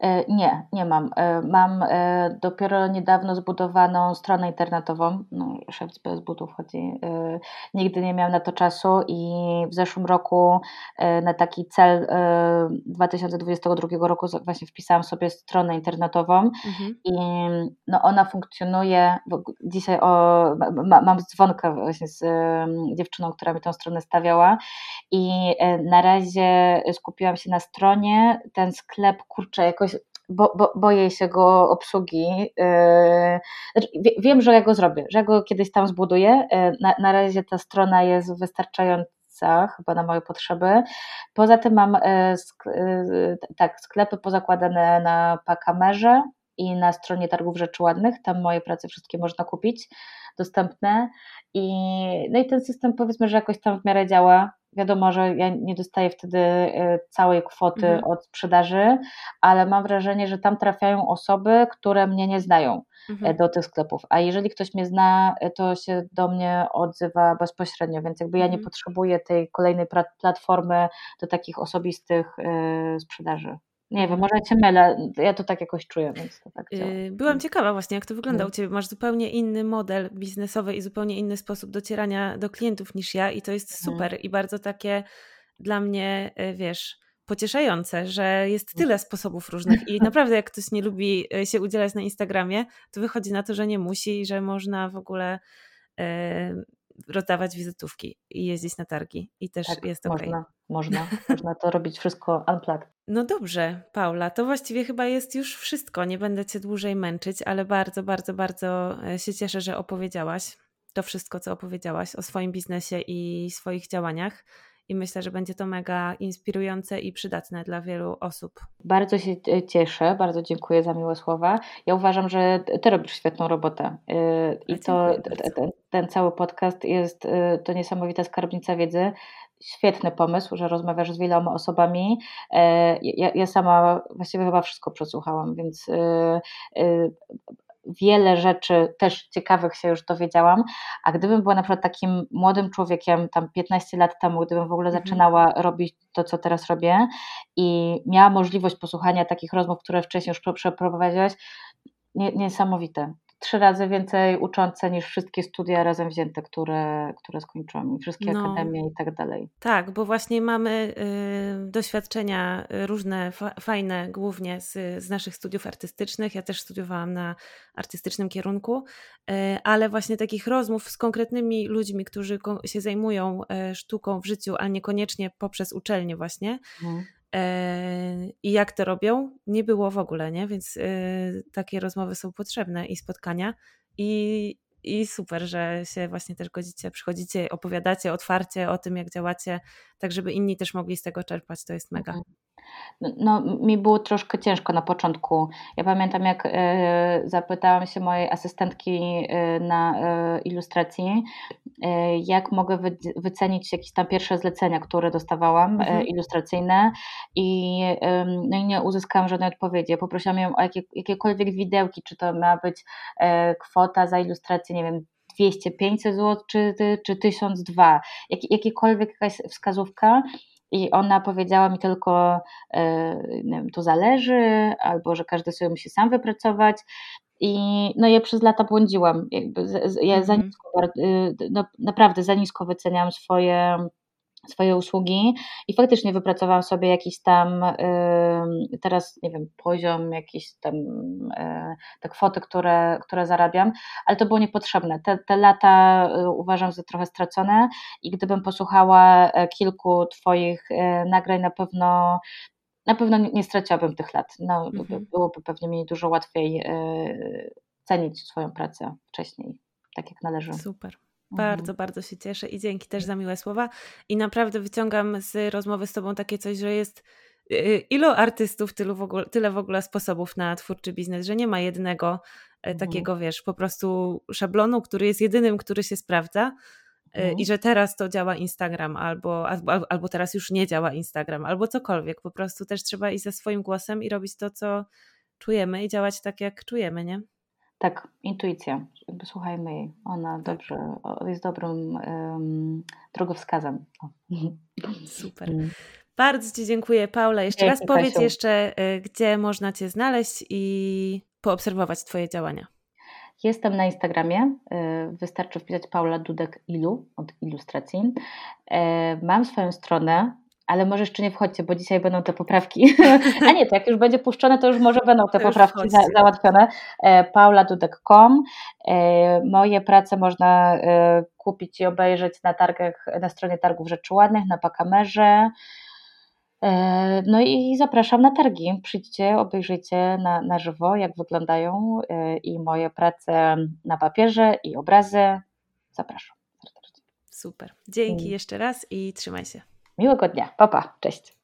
E, nie, nie mam. E, mam e, dopiero niedawno zbudowaną stronę internetową. No, szef bez butów chodzi. Nigdy nie miałam na to czasu i w zeszłym roku na taki cel 2022 roku właśnie wpisałam sobie stronę internetową mhm. i no ona funkcjonuje. Dzisiaj o, ma, mam dzwonkę właśnie z dziewczyną, która mi tą stronę stawiała i na razie skupiłam się na stronie. Ten sklep, kurczę, jakoś bo, bo, boję się go obsługi. Yy, wiem, że ja go zrobię, że ja go kiedyś tam zbuduję. Yy, na, na razie ta strona jest wystarczająca chyba na moje potrzeby. Poza tym mam yy, tak, sklepy pozakładane na pakamerze i na stronie targów rzeczy ładnych. Tam moje prace wszystkie można kupić, dostępne. I, no i ten system powiedzmy, że jakoś tam w miarę działa. Wiadomo, że ja nie dostaję wtedy e, całej kwoty mhm. od sprzedaży, ale mam wrażenie, że tam trafiają osoby, które mnie nie znają e, mhm. do tych sklepów. A jeżeli ktoś mnie zna, e, to się do mnie odzywa bezpośrednio, więc jakby ja nie mhm. potrzebuję tej kolejnej platformy do takich osobistych sprzedaży. Nie wiem, może cię mylę, ja to tak jakoś czuję, więc to tak działa. Yy, byłam ciekawa właśnie, jak to wygląda u Ciebie. Masz zupełnie inny model biznesowy i zupełnie inny sposób docierania do klientów niż ja i to jest super i bardzo takie dla mnie, y, wiesz, pocieszające, że jest tyle sposobów różnych i naprawdę jak ktoś nie lubi e, się udzielać na Instagramie, to wychodzi na to, że nie musi i że można w ogóle e, rozdawać wizytówki i jeździć na targi i też tak, jest ok. Można, można, można to robić wszystko unplugged. No dobrze, Paula, to właściwie chyba jest już wszystko. Nie będę Cię dłużej męczyć, ale bardzo, bardzo, bardzo e, się cieszę, że opowiedziałaś to wszystko, co opowiedziałaś o swoim biznesie i swoich działaniach i myślę, że będzie to mega inspirujące i przydatne dla wielu osób. Bardzo się cieszę, bardzo dziękuję za miłe słowa. Ja uważam, że Ty robisz świetną robotę y, i to, ten, ten cały podcast jest to niesamowita skarbnica wiedzy świetny pomysł, że rozmawiasz z wieloma osobami. Y, ja, ja, sama właściwie chyba wszystko przesłuchałam, więc wiele rzeczy też ciekawych się już dowiedziałam, a gdybym była na przykład takim młodym człowiekiem, tam 15 lat temu, gdybym w ogóle mhm. zaczynała robić to, co teraz robię i miała możliwość posłuchania takich rozmów, które wcześniej już przeprowadziłaś, niesamowite trzy razy więcej uczące niż wszystkie studia razem wzięte, które, które skończyłam, wszystkie no, akademie i tak dalej. Tak, bo właśnie mamy y, doświadczenia różne, fa fajne, głównie z, z naszych studiów artystycznych. Ja też studiowałam na artystycznym kierunku, y, ale właśnie takich rozmów z konkretnymi ludźmi, którzy się zajmują y, sztuką w życiu, a niekoniecznie poprzez uczelnię właśnie. E, I jak to robią? Nie było w ogóle, nie? Więc e, takie rozmowy są potrzebne i spotkania. I, I super, że się właśnie też godzicie, przychodzicie, opowiadacie otwarcie o tym, jak działacie, tak żeby inni też mogli z tego czerpać. To jest mega. No, mi było troszkę ciężko na początku. Ja pamiętam, jak e, zapytałam się mojej asystentki e, na e, ilustracji, jak mogę wycenić jakieś tam pierwsze zlecenia, które dostawałam, mhm. ilustracyjne, i, no i nie uzyskałam żadnej odpowiedzi. Poprosiłam ją o jakie, jakiekolwiek widełki, czy to ma być kwota za ilustrację, nie wiem, 200, 500 zł, czy, czy 1002, jak, jakiekolwiek jakaś wskazówka i ona powiedziała mi tylko, e, wiem, to zależy, albo że każdy sobie musi sam wypracować. I no ja przez lata błądziłam. Jakby, ja za mhm. nisko, y, no, naprawdę za nisko wyceniam swoje swoje usługi i faktycznie wypracowałam sobie jakiś tam teraz, nie wiem, poziom, jakieś tam e, te kwoty, które, które zarabiam, ale to było niepotrzebne. Te, te lata y, uważam za trochę stracone i gdybym posłuchała e, kilku Twoich e, nagrań, na pewno na pewno nie straciłabym tych lat. No, mhm. Byłoby pewnie mi dużo łatwiej cenić swoją pracę wcześniej, tak jak należy. Super. Bardzo, mhm. bardzo się cieszę i dzięki też za miłe słowa. I naprawdę wyciągam z rozmowy z Tobą takie coś, że jest y, y, ilu artystów, tylu w ogóle, tyle w ogóle sposobów na twórczy biznes, że nie ma jednego e, mhm. takiego, wiesz, po prostu szablonu, który jest jedynym, który się sprawdza. E, mhm. I że teraz to działa Instagram, albo, albo, albo teraz już nie działa Instagram, albo cokolwiek. Po prostu też trzeba iść ze swoim głosem i robić to, co czujemy i działać tak, jak czujemy, nie? Tak, intuicja. Słuchajmy jej. Ona tak. dobrze, jest dobrym um, drogowskazem. Super. Mm. Bardzo Ci dziękuję, Paula. Jeszcze Dzięki, raz powiedz Kasiu. jeszcze, y, gdzie można Cię znaleźć i poobserwować Twoje działania. Jestem na Instagramie. Y, wystarczy wpisać Paula Dudek Ilu od ilustracji. Y, mam swoją stronę ale może jeszcze nie wchodźcie, bo dzisiaj będą te poprawki. A nie, to jak już będzie puszczone, to już może będą te poprawki za, załatwione. E, pauladudek.com. E, moje prace można e, kupić i obejrzeć na targach, na stronie targów rzeczy ładnych, na Pakamerze. No i zapraszam na targi. Przyjdźcie, obejrzyjcie na, na żywo, jak wyglądają i moje prace na papierze i obrazy. Zapraszam Super. Dzięki mm. jeszcze raz i trzymaj się. Miłego dnia. Papa. Pa. Cześć.